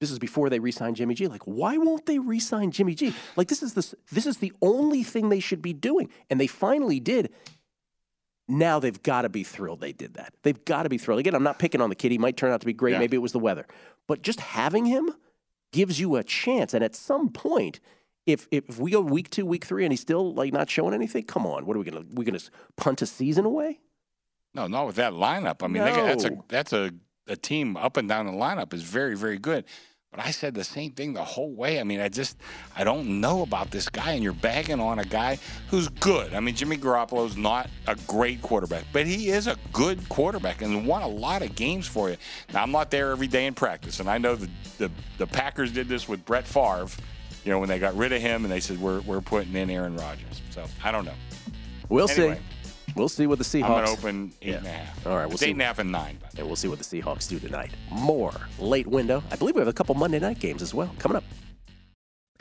Speaker 5: this is before they re-signed Jimmy G. Like, why won't they re-sign Jimmy G? Like, this is the this is the only thing they should be doing, and they finally did. Now they've got to be thrilled they did that. They've got to be thrilled. Again, I'm not picking on the kid. He might turn out to be great.
Speaker 6: Yeah.
Speaker 5: Maybe it was the weather, but just having him gives you a chance. And at some point, if if we go week two, week three, and he's still like not showing anything, come on, what are we gonna we gonna punt a season away?
Speaker 6: No, not with that lineup. I mean, they that's a that's a, a team up and down the lineup is very very good. But I said the same thing the whole way. I mean, I just I don't know about this guy, and you're bagging on a guy who's good. I mean, Jimmy Garoppolo's not a great quarterback, but he is a good quarterback and won a lot of games for you. Now, I'm not there every day in practice, and I know the the, the Packers did this with Brett Favre. You know, when they got rid of him, and they said we're we're putting in Aaron Rodgers. So I don't know.
Speaker 5: We'll
Speaker 6: Anyway.
Speaker 5: see. We'll see what the Seahawks.
Speaker 6: I'm gonna open eight and a half.
Speaker 5: All right, we'll
Speaker 6: It's
Speaker 5: see.
Speaker 6: eight and a half and nine.
Speaker 5: And we'll see what the Seahawks do tonight. More late window. I believe we have a couple Monday night games as well coming up.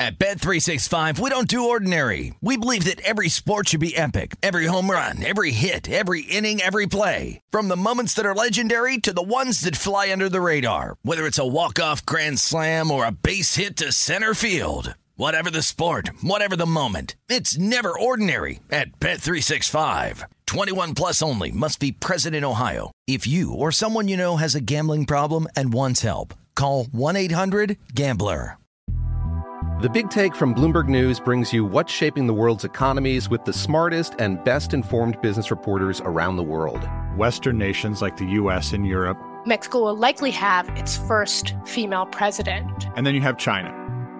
Speaker 10: At Bet365, we don't do ordinary. We believe that every sport should be epic. Every home run, every hit, every inning, every play. From the moments that are legendary to the ones that fly under the radar. Whether it's a walk-off grand slam or a base hit to center field. Whatever the sport, whatever the moment. It's never ordinary at Bet365. 21 plus only must be present in Ohio. If you or someone you know has a gambling problem and wants help, call 1-800-GAMBLER.
Speaker 11: The Big Take from Bloomberg News brings you what's shaping the world's economies with the smartest and best informed business reporters around the world.
Speaker 12: Western nations like the US and Europe.
Speaker 13: Mexico will likely have its first female president.
Speaker 12: And then you have China.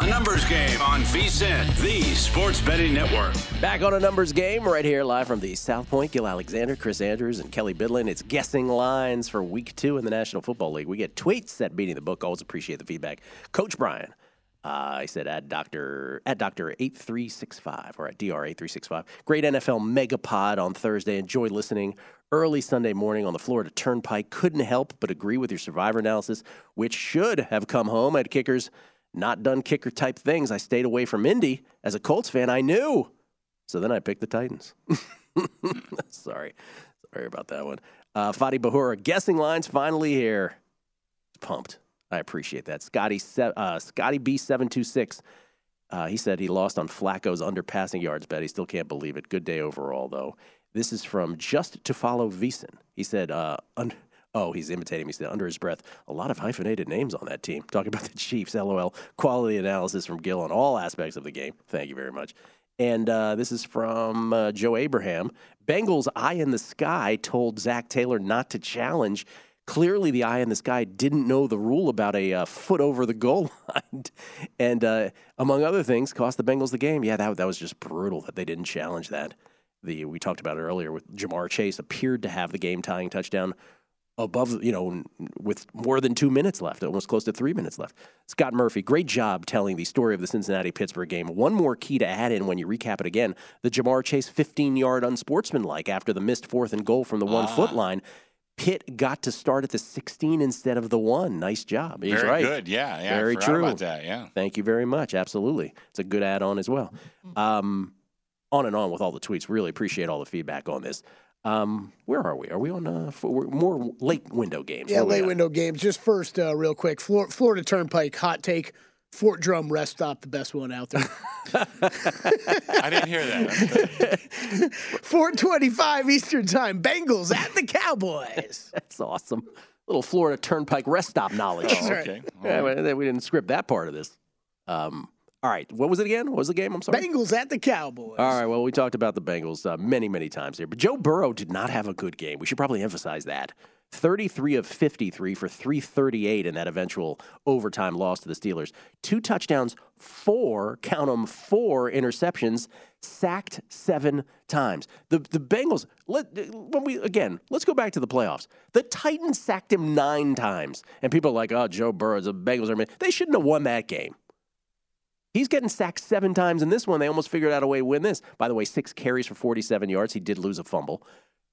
Speaker 4: A numbers game on VSIN, the sports betting network.
Speaker 5: Back on a numbers game right here live from the South Point. Gill Alexander, Chris Andrews, and Kelly Bidlin. It's guessing lines for week two in the National Football League. We get tweets at Beating the Book. Always appreciate the feedback. Coach Brian, uh, I said at Doctor at Doctor eight three six five or at Dr eight three six five. Great NFL Megapod on Thursday. Enjoy listening early Sunday morning on the Florida Turnpike. Couldn't help but agree with your survivor analysis, which should have come home at kickers not done kicker type things. I stayed away from Indy as a Colts fan. I knew. So then I picked the Titans. [laughs] Sorry. Sorry about that one. Uh, Fadi Bahura, guessing lines finally here. Pumped. I appreciate that. Scotty, uh, Scotty B726. Uh, he said he lost on Flacco's under passing yards bet. He still can't believe it. Good day overall, though. This is from Just to Follow Veason. He said, uh, oh, he's imitating me. Said, under his breath, a lot of hyphenated names on that team. Talking about the Chiefs, LOL. Quality analysis from Gill on all aspects of the game. Thank you very much. And uh, this is from uh, Joe Abraham. Bengals Eye in the Sky told Zac Taylor not to challenge clearly the eye in the sky didn't know the rule about a uh, foot over the goal line, [laughs] and uh, among other things, cost the Bengals the game. Yeah, that that was just brutal that they didn't challenge that. The we talked about it earlier with Ja'Marr Chase appeared to have the game tying touchdown above, you know, with more than two minutes left, almost close to three minutes left. Scott Murphy, great job telling the story of the Cincinnati Pittsburgh game. One more key to add in when you recap it again the Ja'Marr Chase 15 yard unsportsmanlike after the missed fourth and goal from the one foot line. Pitt got to start at the 16 instead of the one. Nice job. He's
Speaker 6: Very
Speaker 5: right.
Speaker 6: good. Yeah, yeah.
Speaker 5: Very true.
Speaker 6: about that, yeah.
Speaker 5: Thank you very much. Absolutely. It's a good add on as well. Um, on and on with all the tweets. Really appreciate all the feedback on this. Um, where are we? Are we on uh, for, more late window games?
Speaker 7: Yeah,
Speaker 5: What do we
Speaker 7: late window games. Just first, uh, real quick, Flor- Florida Turnpike hot take. Fort Drum rest stop, the best one out there. [laughs]
Speaker 6: I didn't hear that.
Speaker 7: 425 Eastern Time. Bengals at the Cowboys. [laughs]
Speaker 5: That's awesome. Little Florida Turnpike rest stop knowledge.
Speaker 7: That's right. Okay.
Speaker 5: Yeah, we- we didn't script that part of this. Um, all right. What was it again? What was the game? I'm sorry.
Speaker 7: Bengals at the Cowboys.
Speaker 5: All right. Well, we talked about the Bengals uh, many, many times here, but Joe Burrow did not have a good game. We should probably emphasize that. 33 of 53 for 338 in that eventual overtime loss to the Steelers. Two touchdowns, four, count them, four interceptions, sacked seven times. The the Bengals, let, when we again, let's go back to the playoffs. The Titans sacked him nine times, and people are like, "Oh, Joe Burrow, the Bengals are." They shouldn't have won that game. He's getting sacked seven times in this one. They almost figured out a way to win this. By the way, six carries for 47 yards. He did lose a fumble.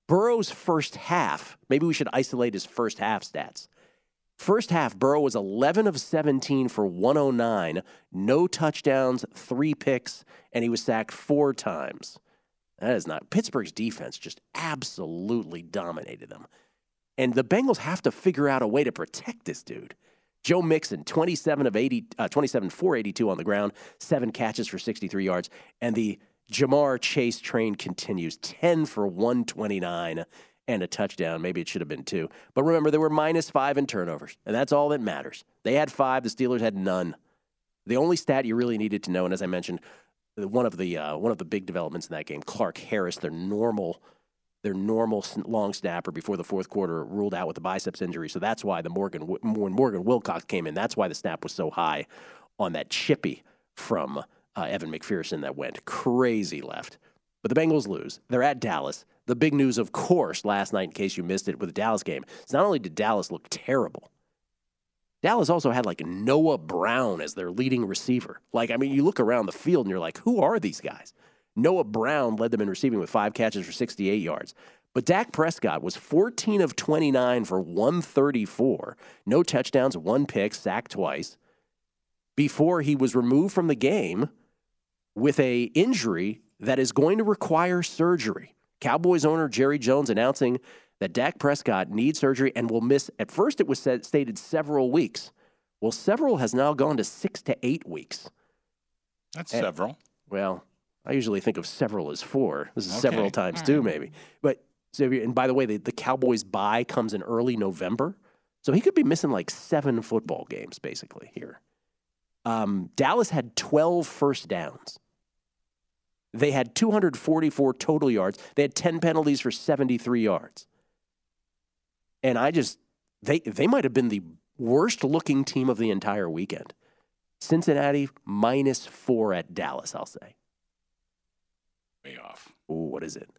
Speaker 5: Burrow's first half, maybe we should isolate his first half stats. First half, Burrow was 11 of 17 for 109, no touchdowns, three picks, and he was sacked four times. That is not. Pittsburgh's defense just absolutely dominated them. And the Bengals have to figure out a way to protect this dude. Joe Mixon, 27 of 80, uh, 27 for 82 on the ground, seven catches for 63 yards, and the Ja'Marr Chase train continues, 10 for 129 and a touchdown. Maybe it should have been two, but remember there were minus five in turnovers, and that's all that matters. They had five, the Steelers had none. The only stat you really needed to know, and as I mentioned, one of the uh, one of the big developments in that game, Clark Harris, their normal their normal long snapper before the fourth quarter ruled out with a biceps injury. So that's why the Morgan when Morgan Wilcox came in, that's why the snap was so high on that chippy from uh, Evan McPherson that went crazy left. But the Bengals lose. They're at Dallas. The big news, of course, last night, in case you missed it with the Dallas game, is not only did Dallas look terrible, Dallas also had like Noah Brown as their leading receiver. Like, I mean, you look around the field and you're like, who are these guys? Noah Brown led them in receiving with five catches for 68 yards. But Dak Prescott was 14 of 29 for 134, no touchdowns, one pick, sacked twice, before he was removed from the game with a injury that is going to require surgery. Cowboys owner Jerry Jones announcing that Dak Prescott needs surgery and will miss. At first, it was said, stated several weeks. Well, several has now gone to six to eight weeks.
Speaker 6: That's
Speaker 5: And-
Speaker 6: several.
Speaker 5: Well, I usually think of several as four. This is
Speaker 6: Okay.
Speaker 5: several times
Speaker 6: All
Speaker 5: too,
Speaker 6: right.
Speaker 5: maybe. But so, if you- and by the way, the, the Cowboys' bye comes in early November, so he could be missing like seven football games basically here. Um, Dallas had 12 first downs. They had 244 total yards. They had 10 penalties for 73 yards. And I just they they might have been the worst looking team of the entire weekend. Cincinnati minus four at Dallas, I'll say.
Speaker 6: Way off.
Speaker 5: Ooh, what is it?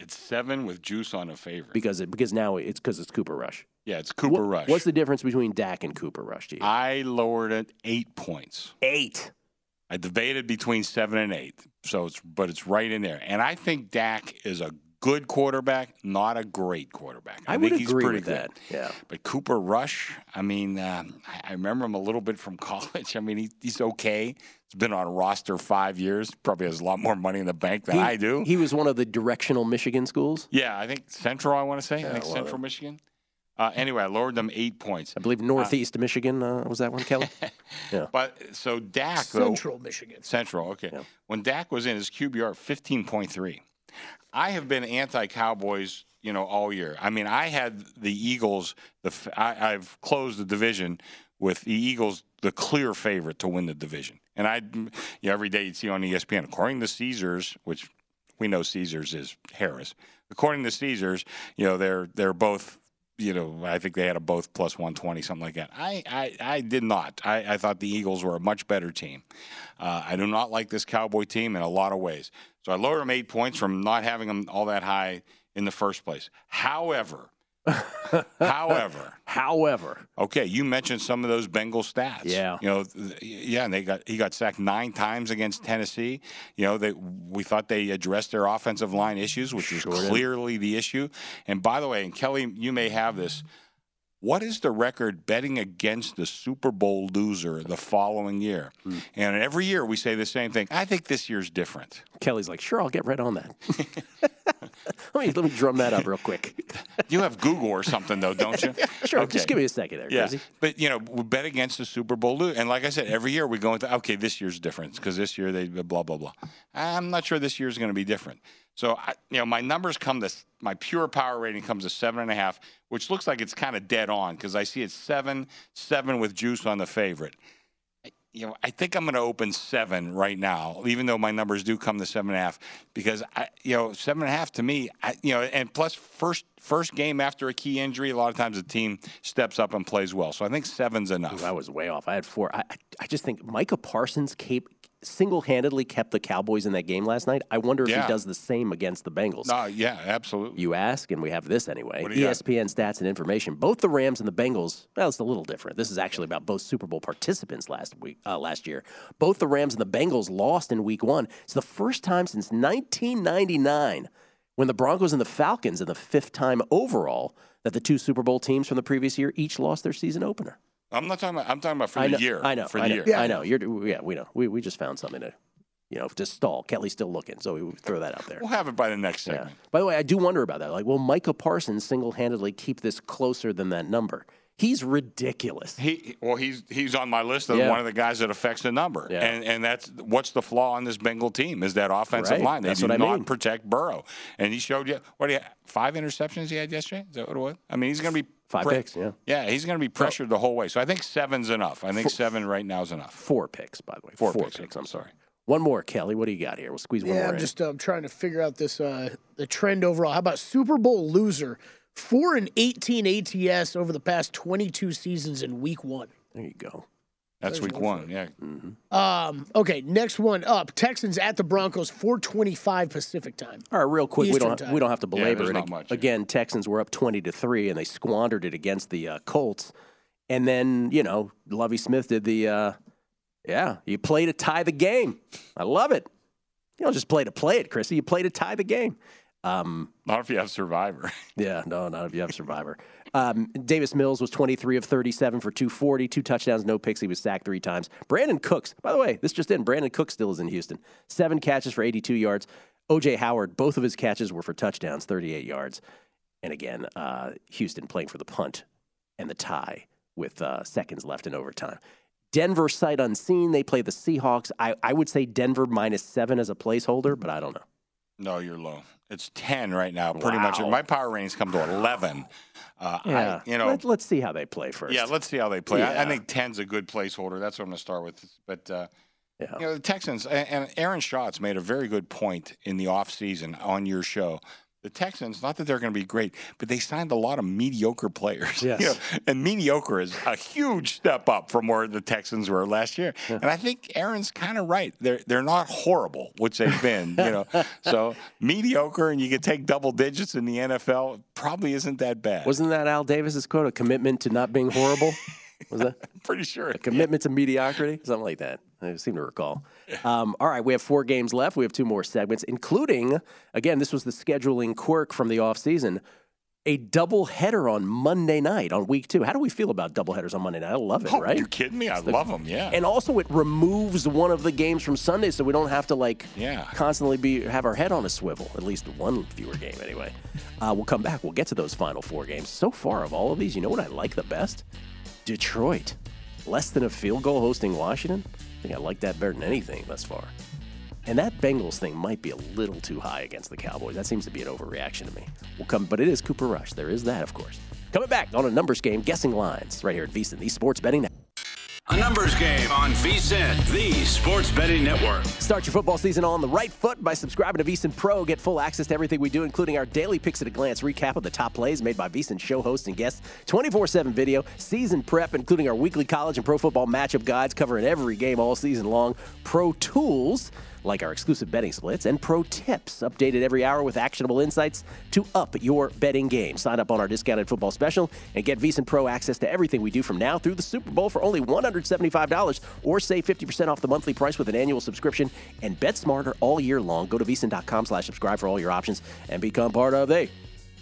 Speaker 6: It's seven with juice on a favorite.
Speaker 5: Because it because now it's because it's Cooper Rush.
Speaker 6: Yeah, it's Cooper
Speaker 5: What-
Speaker 6: Rush.
Speaker 5: What's the difference between Dak and Cooper Rush to you?
Speaker 6: I lowered it eight points.
Speaker 5: Eight.
Speaker 6: I debated between seven and eight. So it's but it's right in there. And I think Dak is a good quarterback, not a great quarterback.
Speaker 5: I
Speaker 6: think
Speaker 5: would
Speaker 6: he's
Speaker 5: agree
Speaker 6: pretty
Speaker 5: with
Speaker 6: good.
Speaker 5: that. Yeah.
Speaker 6: But Cooper Rush, I mean, uh, I- I remember him a little bit from [laughs] college. I mean, he, he's okay. He's been on a roster five years. Probably has a lot more money in the bank than
Speaker 5: He-
Speaker 6: I do.
Speaker 5: He was one of the directional Michigan schools.
Speaker 6: yeah, I think Central. I want to say. I think
Speaker 5: well,
Speaker 6: Central Michigan. Uh, anyway, I lowered them eight points.
Speaker 5: I believe Northeast Michigan uh, was that one, Kelly. [laughs] yeah.
Speaker 6: But so Dak though,
Speaker 7: Central Michigan.
Speaker 6: Central. Okay. When Dak was in, his QBR fifteen point three. I have been anti-Cowboys, you know, all year. I mean, I had the Eagles. The I've closed the division with the Eagles, the clear favorite to win the division. And I, you know, every day you'd see on ESPN, according to Caesars, which we know Caesars is Harrah's. According to Caesars, you know, they're they're both you know, I think they had a both plus 120, something like that. I, I, I did not. I, I thought the Eagles were a much better team. Uh, I do not like this Cowboy team in a lot of ways. So I lowered them eight points from not having them all that high in the first place. However, [laughs] However,
Speaker 5: however,
Speaker 6: okay, you mentioned some of those Bengal stats.
Speaker 5: Yeah,
Speaker 6: you know, yeah, and they got he got sacked nine times against Tennessee. You know, they we thought they addressed their offensive line issues, which
Speaker 5: Sure
Speaker 6: was
Speaker 5: did.
Speaker 6: clearly the issue. And by the way, and Kelly, you may have this. What is the record betting against the Super Bowl loser the following year?
Speaker 5: Hmm.
Speaker 6: And every year we say the same thing. I think this year's different.
Speaker 5: Kelly's like, sure, I'll get right on that. [laughs] let me let me drum that up real quick. [laughs]
Speaker 6: You have Google or something though, don't you? [laughs]
Speaker 5: Sure,
Speaker 6: Okay.
Speaker 5: just give me a second there,
Speaker 6: Yeah,
Speaker 5: Grizzy.
Speaker 6: but you know, we bet against the Super Bowl, loser. and like I said, every year we go into okay, this year's different because this year they blah blah blah. I'm not sure this year's going to be different. So, I, you know, my numbers come to my pure power rating comes to seven and a half, which looks like it's kind of dead on because I see it's seven, seven with juice on the favorite. You know, I think I'm going to open seven right now, even though my numbers do come to seven and a half, because I, you know, seven and a half to me, I, you know, and plus first first game after a key injury, a lot of times the team steps up and plays well. So I think seven's enough.
Speaker 5: I was way off. I had four. I, I- I just think Micah Parsons cape, single-handedly kept the Cowboys in that game last night. I wonder if
Speaker 6: Yeah.
Speaker 5: he does the same against the Bengals.
Speaker 6: No, yeah, absolutely.
Speaker 5: You ask, and we have this anyway. E
Speaker 6: you got?
Speaker 5: ESPN stats and information. Both the Rams and the Bengals. Well, it's a little different. This is actually about both Super Bowl participants last week, uh, last year. Both the Rams and the Bengals lost in Week One. It's the first time since 1999 when the Broncos and the Falcons, in the fifth time overall, that the two Super Bowl teams from the previous year each lost their season opener.
Speaker 6: I'm not talking about. I'm talking about for
Speaker 5: I
Speaker 6: the year.
Speaker 5: I know.
Speaker 6: For
Speaker 5: I
Speaker 6: the
Speaker 5: know.
Speaker 6: year.
Speaker 5: I know. You're, yeah, we know. We, we just found something to, you know, to stall. Kelly's still looking, so we throw that out there.
Speaker 6: We'll have it by the next segment.
Speaker 5: By the way, I do wonder about that. Like, will Micah Parsons single-handedly keep this closer than that number? He's ridiculous.
Speaker 6: He well, he's he's on my list of
Speaker 5: Yeah.
Speaker 6: one of the guys that affects the number,
Speaker 5: Yeah.
Speaker 6: and and that's what's the flaw on this Bengal team is that offensive
Speaker 5: Right.
Speaker 6: line. They
Speaker 5: That's
Speaker 6: do
Speaker 5: what I
Speaker 6: not
Speaker 5: mean.
Speaker 6: protect Burrow, and he showed you what he had, five interceptions he had yesterday. Is that what it was? I mean, he's going to be
Speaker 5: Five picks, yeah.
Speaker 6: yeah, he's going to be pressured the whole way. So I think seven's enough. I think seven right now is enough.
Speaker 5: Four picks, by the way.
Speaker 6: Four,
Speaker 5: Four
Speaker 6: picks.
Speaker 5: picks, I'm sorry. One more, Kelly. What do you got here? We'll squeeze one
Speaker 7: Yeah,
Speaker 5: more
Speaker 7: I'm
Speaker 5: in.
Speaker 7: just um, trying to figure out this uh, the trend overall. How about Super Bowl loser? Four and 18 ATS over the past 22 seasons in Week One.
Speaker 5: There you go.
Speaker 6: That's week one. Yeah.
Speaker 5: Mm-hmm.
Speaker 7: Um, okay, next one up: Texans at the Broncos, 4:25 Pacific time.
Speaker 5: All right, real quick. we don't
Speaker 7: time.
Speaker 5: we don't have to belabor
Speaker 6: there's
Speaker 5: it.
Speaker 6: not
Speaker 5: Ag-
Speaker 6: much,
Speaker 5: Again, Texans were up twenty to three, and they squandered it against the uh, Colts. And then you know, Lovie Smith did the uh, yeah. You play to tie the game. I love it. You don't just play to play it, Chrissy. You play to tie the game. Um,
Speaker 6: Not if you have Survivor. [laughs]
Speaker 5: yeah, no, not if you have Survivor. Um, Davis Mills was 23 of 37 for 240, two touchdowns, no picks. He was sacked three times. Brandin Cooks, by the way, this just in. Brandin Cooks still is in Houston. Seven catches for 82 yards. OJ Howard, both of his catches were for touchdowns, 38 yards. And again, uh, Houston playing for the punt and the tie with uh, seconds left in overtime. Denver sight unseen. They play the Seahawks. I, I would say Denver minus seven as a placeholder, but I don't know.
Speaker 6: No, you're low. It's ten right now. Pretty much. My power ratings come to eleven. Uh,
Speaker 5: Yeah,
Speaker 6: I, you know,
Speaker 5: Let, let's see how they play first.
Speaker 6: Yeah, let's see how they play. I, I think 10's a good placeholder. That's what I'm going to start with. But, uh,
Speaker 5: Yeah.
Speaker 6: you know, the Texans, and, and Aaron Schatz made a very good point in the offseason on your show. The Texans, not that they're going to be great, but they signed a lot of mediocre players. [laughs]
Speaker 5: Yes.
Speaker 6: You know, and mediocre is a huge step up from where the Texans were last year. And I think Aaron's kind of right. They're they're not horrible, which they've been. you know, [laughs] so mediocre, and you can take double digits in the NFL. Probably isn't that bad.
Speaker 5: Wasn't that Al Davis's quote? A commitment to not being horrible. Was that [laughs]
Speaker 6: pretty sure?
Speaker 5: a commitment to mediocrity? Something like that. I seem to recall. Um, all right, we have four games left. We have two more segments, including again, this was the scheduling quirk from the offseason. A double header on Monday night on week two. How do we feel about double headers on Monday night? I love it,
Speaker 6: Oh,
Speaker 5: right?
Speaker 6: you kidding me? I
Speaker 5: the-
Speaker 6: love them. Yeah.
Speaker 5: And also, it removes one of the games from Sunday, so we don't have to like
Speaker 6: Yeah.
Speaker 5: constantly be have our head on a swivel. At least one fewer game, anyway. Uh, we'll come back. We'll get to those final four games. So far, of all of these, you know what I like the best? Detroit, less than a field goal hosting Washington. I think I like that better than anything thus far. And that Bengals thing might be a little too high against the Cowboys. That seems to be an overreaction to me. We'll come, but it is Cooper Rush. There is that, of course. Coming back on a numbers game, guessing lines right here at VSiN, the Sports Betting Network.
Speaker 4: A numbers game on VSIN, the sports betting network.
Speaker 5: Start your football season on the right foot by subscribing to VSIN Pro. Get full access to everything we do, including our daily picks at a glance recap of the top plays made by VSIN show hosts and guests, 24-7 video, season prep, including our weekly college and pro football matchup guides covering every game all season long, pro tools like our exclusive betting splits and pro tips updated every hour with actionable insights to up your betting game. Sign up on our discounted football special and get VSIN Pro access to everything we do from now through the Super Bowl for only $175 or save 50% off the monthly price with an annual subscription and bet smarter all year long. Go to VSIN.com slash subscribe for all your options and become part of the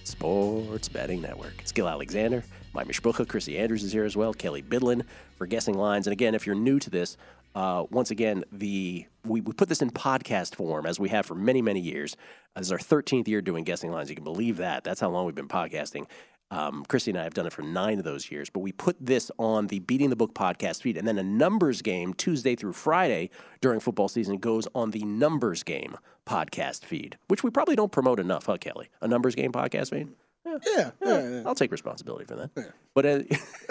Speaker 5: Sports Betting Network. It's Gill Alexander. Mike Mishbucha, Chrissy Andrews is here as well. Kelly Bidlin for guessing lines. And again, if you're new to this, uh, once again, the we, we put this in podcast form as we have for many, many years. This is our 13th year doing guessing lines. You can believe that. That's how long we've been podcasting. Um, Christy and I have done it for nine of those years, but we put this on the Beating the Book podcast feed, and then a numbers game Tuesday through Friday during football season goes on the Numbers Game podcast feed, which we probably don't promote enough, huh, Kelly? A Numbers Game podcast feed?
Speaker 7: Yeah, yeah, yeah, yeah.
Speaker 5: I'll take responsibility for that. But uh,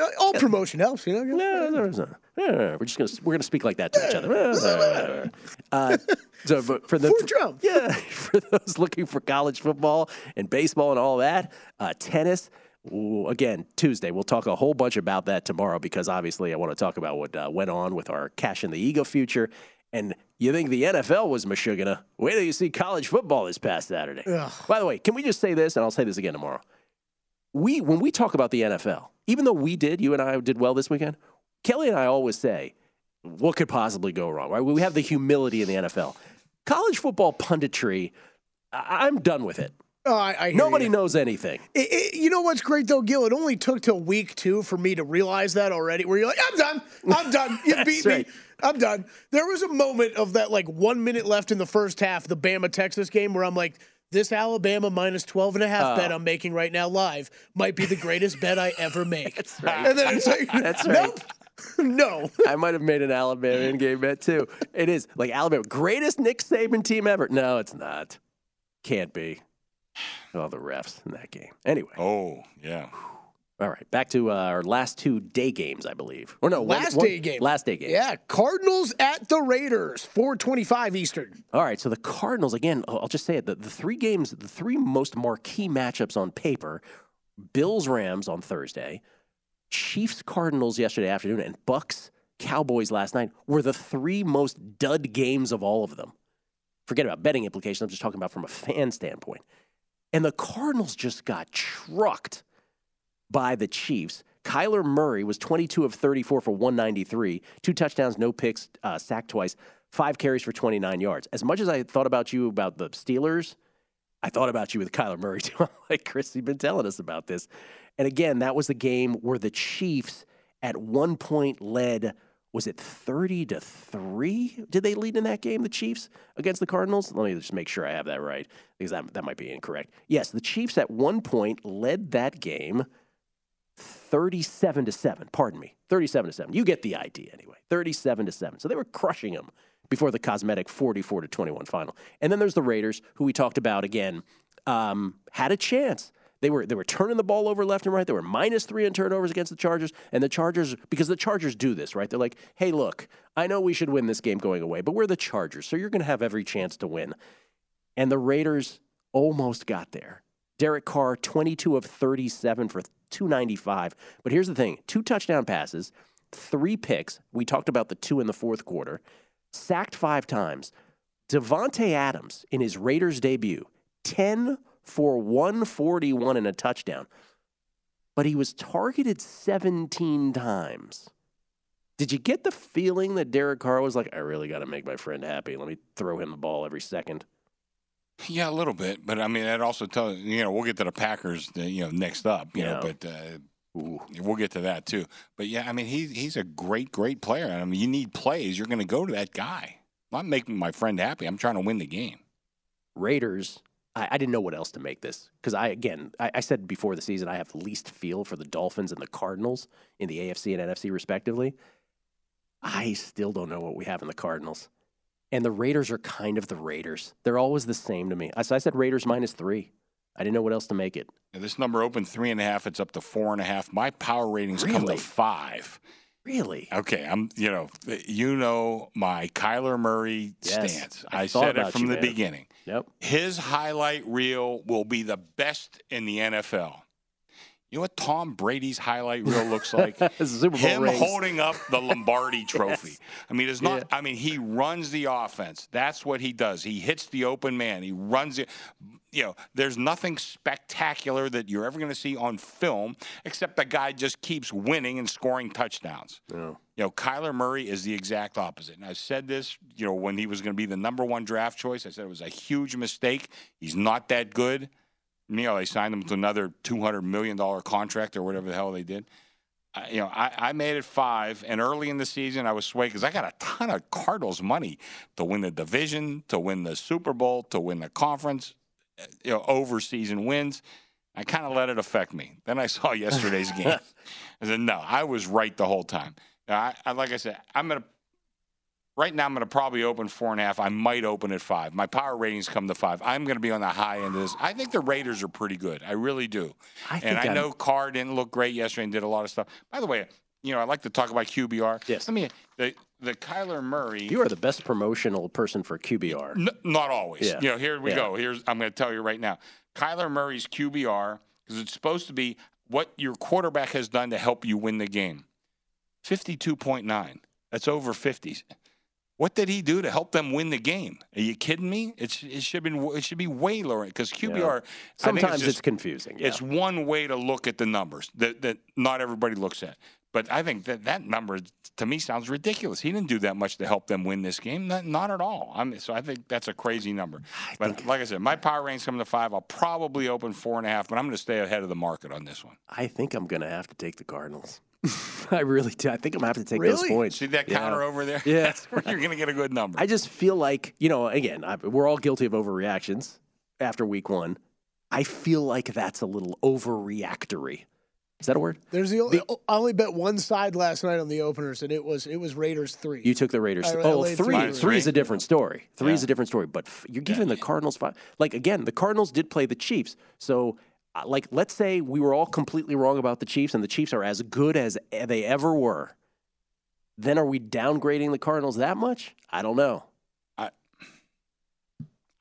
Speaker 5: [laughs]
Speaker 7: all promotion helps, you know.
Speaker 5: no, no, no, no, we're just gonna we're gonna speak like that to each other. [laughs] Uh, so, but for the
Speaker 7: For Trump. [laughs]
Speaker 5: yeah, for those looking for college football and baseball and all that, uh, tennis. ooh, Again, Tuesday. We'll talk a whole bunch about that tomorrow because obviously I want to talk about what uh, went on with our cash in the ego future. And you think the NFL was Meshuggah? Wait till you see college football this past Saturday.
Speaker 7: Ugh.
Speaker 5: By the way, can we just say this, and I'll say this again tomorrow? We when we talk about the NFL, even though we did, you and I did well this weekend. Kelly and I always say, what could possibly go wrong? Right? We have the humility in the NFL. College football punditry, I- I'm done with it.
Speaker 7: Oh, I, I
Speaker 5: Nobody
Speaker 7: ya.
Speaker 5: knows anything.
Speaker 7: It, it, you know what's great though, Gill? It only took till week two for me to realize that already. Where you're like, I'm done. I'm done. [laughs] You beat
Speaker 5: right.
Speaker 7: me. I'm done. There was a moment of that, like one minute left in the first half, the Bama Texas game, where I'm like, this Alabama minus 12 and a half
Speaker 5: Oh.
Speaker 7: bet I'm making right now live might be the greatest bet I ever [laughs] make.
Speaker 5: That's right.
Speaker 7: And then it's like,
Speaker 5: That's right.
Speaker 7: nope. [laughs] no.
Speaker 5: I might have made an Alabama in game bet too. It is like Alabama, greatest Nick Saban team ever. No, it's not. Can't be. [sighs] Oh, the refs in that game. Anyway.
Speaker 6: Oh, yeah.
Speaker 5: All right, back to uh, our last two day games, I believe. Or no,
Speaker 7: Last
Speaker 5: one-
Speaker 7: day game.
Speaker 5: Last day game.
Speaker 7: Yeah, Cardinals at the Raiders, 425 Eastern.
Speaker 5: All right, so the Cardinals again. I'll I'll just say it: the, the three games, the three most marquee matchups on paper: Bills Rams on Thursday, Chiefs Cardinals yesterday afternoon, and Bucs Cowboys last night were the three most dud games of all of them. Forget about betting implications. I'm just talking about from a fan standpoint. And the Cardinals just got trucked by the Chiefs. Kyler Murray was 22 of 34 for 193, two touchdowns, no picks, uh, sacked twice, five carries for 29 yards. As much as I thought about you about the Steelers, I thought about you with Kyler Murray [laughs] too. like Chris, you've been telling us about this. And again, that was the game where the Chiefs at one point led. Was it 30 to 3? Did they lead in that game, the Chiefs against the Cardinals? Let me just make sure I have that right because that, that might be incorrect. Yes, the Chiefs at one point led that game 37 to 7. Pardon me. 37 to 7. You get the idea anyway. 37 to 7. So they were crushing them before the cosmetic 44 to 21 final. And then there's the Raiders, who we talked about again, um, had a chance. They were they were turning the ball over left and right. They were minus three in turnovers against the Chargers, and the Chargers because the Chargers do this right. They're like, hey, look, I know we should win this game going away, but we're the Chargers, so you're going to have every chance to win. And the Raiders almost got there. Derek Carr, 22 of 37 for 295. But here's the thing two touchdown passes, three picks. We talked about the two in the fourth quarter, sacked five times. Davante Adams in his Raiders debut, 10 for 141 and a touchdown. But he was targeted 17 times. Did you get the feeling that Derek Carr was like, I really got to make my friend happy. Let me throw him the ball every second?
Speaker 6: Yeah, a little bit, but I mean that also tells you know we'll get to the Packers, you know, next up, you know, but uh, we'll get to that too. But yeah, I mean he's he's a great great player. I mean you need plays, you're going to go to that guy. I'm making my friend happy. I'm trying to win the game.
Speaker 5: Raiders, I, I didn't know what else to make this because I again I, I said before the season I have the least feel for the Dolphins and the Cardinals in the AFC and NFC respectively. I still don't know what we have in the Cardinals, and the Raiders are kind of the Raiders. They're always the same to me. So I said Raiders minus three. I didn't know what else to make it.
Speaker 6: Now, this number opened three and a half. It's up to four and a half. My power ratings come to five.
Speaker 5: Really?
Speaker 6: Okay, I'm. You know, eh, you know my Kyler Murray
Speaker 5: Yes,
Speaker 6: stance.
Speaker 5: I
Speaker 6: I, said it from
Speaker 5: you,
Speaker 6: the
Speaker 5: man.
Speaker 6: beginning.
Speaker 5: Yep.
Speaker 6: His highlight reel will be the best in the NFL. You know what Tom Brady's highlight reel looks [laughs] like?
Speaker 5: Super Bowl
Speaker 6: Him
Speaker 5: rings.
Speaker 6: holding up the [laughs] Lombardi Trophy.
Speaker 5: Yes.
Speaker 6: I mean, it's not. I mean, he runs the offense. That's what he does. He hits the open man. He runs it. You know, there's nothing spectacular that you're ever going to see on film, except the guy just keeps winning and scoring touchdowns. Yeah. You know, Kyler Murray is the exact opposite. And I said this, you know, when he was going to be the number one draft choice, I said it was a huge mistake. He's not that good. You know, they signed him to another $200 million contract or whatever the hell they did. I, you know, I, I made it five, and early in the season, I was swayed because I got a ton of Cardinals money to win the division, to win the Super Bowl, to win the conference, you know, over season wins. I kind of let it affect me. Then I saw [laughs] yesterday's game. [laughs] I said, no, I was right the whole time. I, I, like I said, I'm going to, right now, I'm going to probably open four and a half. I might open at five. My power ratings come to five. I'm going to be on the high end of this. I think the Raiders are pretty good. I really do.
Speaker 5: I
Speaker 6: and I
Speaker 5: I'm-
Speaker 6: know Carr didn't look great yesterday and did a lot of stuff. By the way, you know, I like to talk about QBR.
Speaker 5: Yes.
Speaker 6: I mean, the, the Kyler Murray.
Speaker 5: You are the best promotional person for QBR.
Speaker 6: N- not always.
Speaker 5: Yeah.
Speaker 6: You know, here we
Speaker 5: Yeah.
Speaker 6: go. Here's I'm going to tell you right now. Kyler Murray's QBR because it's supposed to be what your quarterback has done to help you win the game. 52.9. That's over 50s. What did he do to help them win the game? Are you kidding me? It's, it should be it should be way lower because QBR. I think
Speaker 5: Sometimes
Speaker 6: just-
Speaker 5: it's confusing. Yeah.
Speaker 6: It's one way to look at the numbers that, that not everybody looks at. But I think that that number to me sounds ridiculous. He didn't do that much to help them win this game. Not, not at all. I mean, so I think that's a crazy number. but like I said, my power range coming to five. I'll probably open four and a half, but I'm going to stay ahead of the market on this one.
Speaker 5: I think I'm going to have to take the Cardinals. [laughs] I really do. I think I'm going to have to take those points.
Speaker 6: See that
Speaker 5: Yeah.
Speaker 6: counter over there?
Speaker 5: Yeah. [laughs]
Speaker 6: That's where you're going to get a good number.
Speaker 5: I just feel like, you know, again, I, we're all guilty of overreactions after week one. I feel like that's a little overreactory. Is that a word?
Speaker 7: There's the, only, I only bet one side last night on the openers, and it was it was Raiders three.
Speaker 5: You took the Raiders.
Speaker 7: I- I
Speaker 5: oh, three.
Speaker 7: three.
Speaker 5: Three is a different story. Three is a different story. But f- you're giving the Cardinals five. Like again, the Cardinals did play the Chiefs. So, like, let's say we were all completely wrong about the Chiefs, and the Chiefs are as good as they ever were. Then are we downgrading the Cardinals that much? I don't know.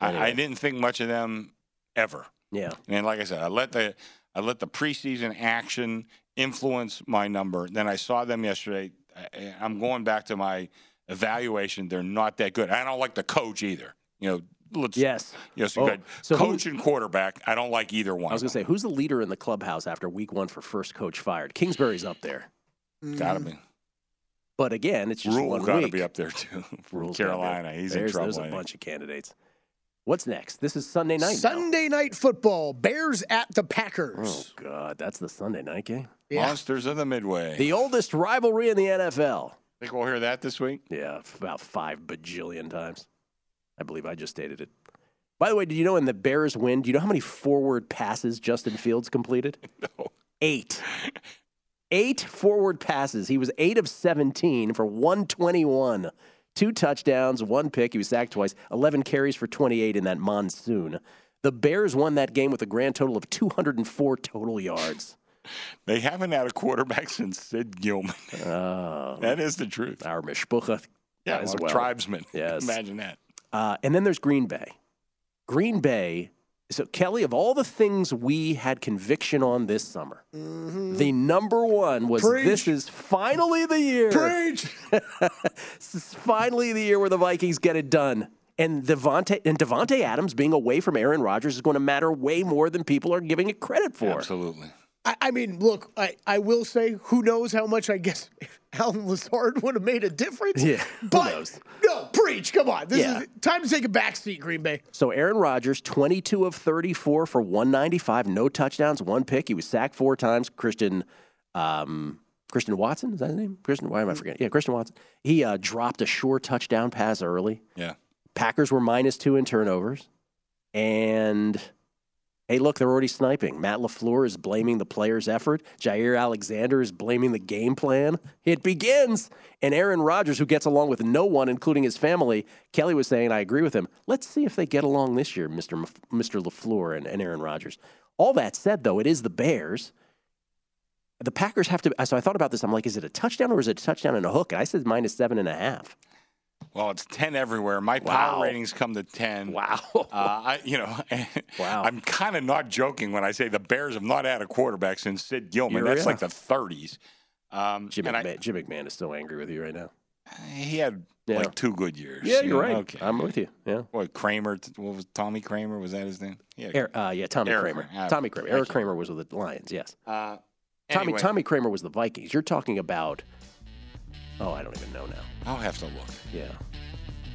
Speaker 6: I, I didn't think much of them ever.
Speaker 5: Yeah.
Speaker 6: And like I said, I let the I let the preseason action influence my number. Then I saw them yesterday. I, I'm going back to my evaluation. They're not that good. I don't like the coach either. You know, let's
Speaker 5: Yes.
Speaker 6: yes,
Speaker 5: Oh,
Speaker 6: good.
Speaker 5: so who-
Speaker 6: coach and quarterback. I don't like either one.
Speaker 5: I was going to say, who's the leader in the clubhouse after week one for first coach fired? Kingsbury's up there. Mm.
Speaker 6: Gotta be.
Speaker 5: But again, it's just
Speaker 6: Rhule
Speaker 5: one
Speaker 6: got to
Speaker 5: week.
Speaker 6: be up there too. [laughs] From
Speaker 5: Rhule's gotta be up
Speaker 6: Carolina,
Speaker 5: there.
Speaker 6: he's
Speaker 5: there's,
Speaker 6: in trouble.
Speaker 5: There's a bunch of candidates. What's next? This is Sunday night. now.
Speaker 7: Sunday night football. Bears at the Packers.
Speaker 5: Oh God, that's the Sunday night game.
Speaker 6: Monsters of the Midway.
Speaker 5: The oldest rivalry in the NFL.
Speaker 6: Think we'll hear that this week?
Speaker 5: Yeah, about five bajillion times. I believe I just stated it. By the way, did you know in the Bears win, do you know how many forward passes Justin Fields completed? [laughs]
Speaker 6: No.
Speaker 5: Eight. Eight forward passes. He was eight of 17 for 121. Two touchdowns, one pick. He was sacked twice. 11 carries for 28 in that monsoon. The Bears won that game with a grand total of 204 total yards. [laughs]
Speaker 6: They haven't had a quarterback since Sid Gilman.
Speaker 5: Oh,
Speaker 6: that is the truth.
Speaker 5: Our Mishpucha
Speaker 6: Yeah,
Speaker 5: as
Speaker 6: well. tribesman.
Speaker 5: Yes.
Speaker 6: Imagine that.
Speaker 5: Uh, and then there's Green Bay. Green Bay. So, Kelly, of all the things we had conviction on this summer, the number one was
Speaker 7: Preach.
Speaker 5: this is finally the year.
Speaker 7: Preach. [laughs]
Speaker 5: this is finally the year where the Vikings get it done. And Davante and Davante Adams being away from Aaron Rodgers is going to matter way more than people are giving it credit for.
Speaker 6: Absolutely.
Speaker 7: I, I mean, look, I, I will say, who knows how much I guess [laughs] Allen Lazard would have made a difference.
Speaker 5: Yeah, who
Speaker 7: but
Speaker 5: knows?
Speaker 7: no, preach. Come on, this
Speaker 5: Yeah.
Speaker 7: is time to take a back seat, Green Bay.
Speaker 5: So Aaron Rodgers, 22 of 34 for 195, no touchdowns, one pick. He was sacked four times. Christian, um, Christian Watson is that his name? Christian, why am I forgetting? Yeah, Christian Watson. He uh, dropped a sure touchdown pass early.
Speaker 6: Yeah.
Speaker 5: Packers were minus two in turnovers, and hey, look, they're already sniping. Matt LaFleur is blaming the players' effort. Jaire Alexander is blaming the game plan. It begins, and Aaron Rodgers, who gets along with no one, including his family, Kelly was saying, I agree with him. Let's see if they get along this year, Mister Mf- Mister LaFleur and, and Aaron Rodgers. All that said, though, it is the Bears. the Packers have to. So I thought about this. I'm like, is it a touchdown or is it a touchdown and a hook? And I said minus seven and a half.
Speaker 6: Well, it's ten everywhere. My
Speaker 5: Wow.
Speaker 6: power ratings come to ten.
Speaker 5: Wow.
Speaker 6: Uh, I, you know, [laughs]
Speaker 5: Wow.
Speaker 6: I'm kind of not joking when I say the Bears have not had a quarterback since Sid Gilman.
Speaker 5: You're-
Speaker 6: That's like the 30s. Um,
Speaker 5: Jim
Speaker 6: and I-
Speaker 5: McMahon, Jim McMahon is still angry with you right now.
Speaker 6: he had
Speaker 5: Yeah.
Speaker 6: like two good years.
Speaker 5: Yeah,
Speaker 6: you
Speaker 5: you're right.
Speaker 6: Okay.
Speaker 5: I'm with you. Yeah.
Speaker 6: What Kramer? What was Tommy Kramer? Was that his name? Yeah.
Speaker 5: Er, uh, yeah, Tommy
Speaker 6: Erik
Speaker 5: Kramer.
Speaker 6: Kramer.
Speaker 5: Tommy Kramer.
Speaker 6: Erik.
Speaker 5: Kramer was with the Lions. Yes.
Speaker 6: Uh,
Speaker 5: Tommy Tommy Kramer was the Vikings. You're talking about. Oh, I don't even know now.
Speaker 6: I'll have to look.
Speaker 5: Yeah.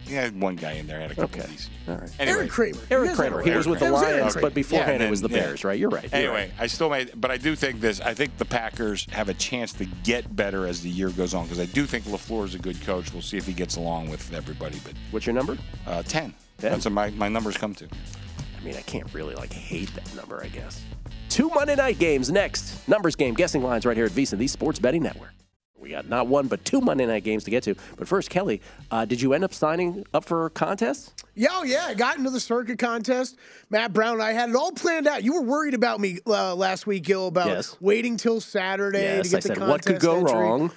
Speaker 6: He had one guy in there had a couple
Speaker 5: Okay.
Speaker 6: of these.
Speaker 5: All right.
Speaker 6: Anyway,
Speaker 7: Erik Kramer.
Speaker 5: Erik
Speaker 7: You guys
Speaker 5: Kramer. He was with the Lions,
Speaker 6: Okay.
Speaker 5: but beforehand
Speaker 6: Yeah,
Speaker 5: it was the
Speaker 6: and then-
Speaker 5: Bears, right? You're right. You're
Speaker 6: Anyway,
Speaker 5: right.
Speaker 6: I still made, but I do think this. I think the Packers have a chance to get better as the year goes on because I do think LaFleur is a good coach. We'll see if he gets along with everybody. But
Speaker 5: What's your number?
Speaker 6: uh, ten.
Speaker 5: Ten?
Speaker 6: That's what my my numbers come to.
Speaker 5: I mean, I can't really like hate that number. I guess. Two Monday night games next. Numbers game, guessing lines right here at VSIN, the Sports Betting Network. We got not one but two Monday night games to get to. But first, Kelly, uh, did you end up signing up for contests?
Speaker 7: Yeah, oh, yeah. I got into the circuit contest. Matt Brown and I had it all planned out. You were worried about me uh, last week, Gill, about
Speaker 5: Yes.
Speaker 7: waiting till Saturday to get
Speaker 5: I
Speaker 7: the
Speaker 5: said
Speaker 7: contest
Speaker 5: what could go
Speaker 7: entry.
Speaker 5: wrong.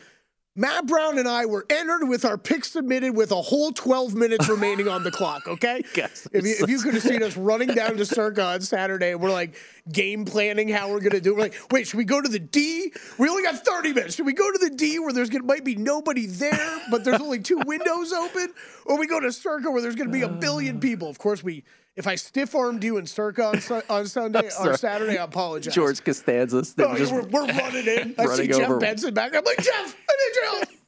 Speaker 7: Matt Brown and I were entered with our picks submitted with a whole 12 minutes remaining on the [laughs] clock, okay?
Speaker 5: Guys,
Speaker 7: If you, if you could have seen us [laughs] running down to Circa on Saturday we're like game planning how we're going to do it. We're like, wait, should we go to the D? We only got 30 minutes. Should we go to the D where there's gonna, might be nobody there, but there's only two windows open? Or we go to Circa where there's going to be a billion [sighs] people? Of course, we. If I stiff armed you in Circa on, Su- on Sunday or. Saturday, I apologize.
Speaker 5: George Costanza.
Speaker 7: No, we're, we're running in. I see Jeff
Speaker 5: over-
Speaker 7: Benson back. I'm like, Jeff, I need your.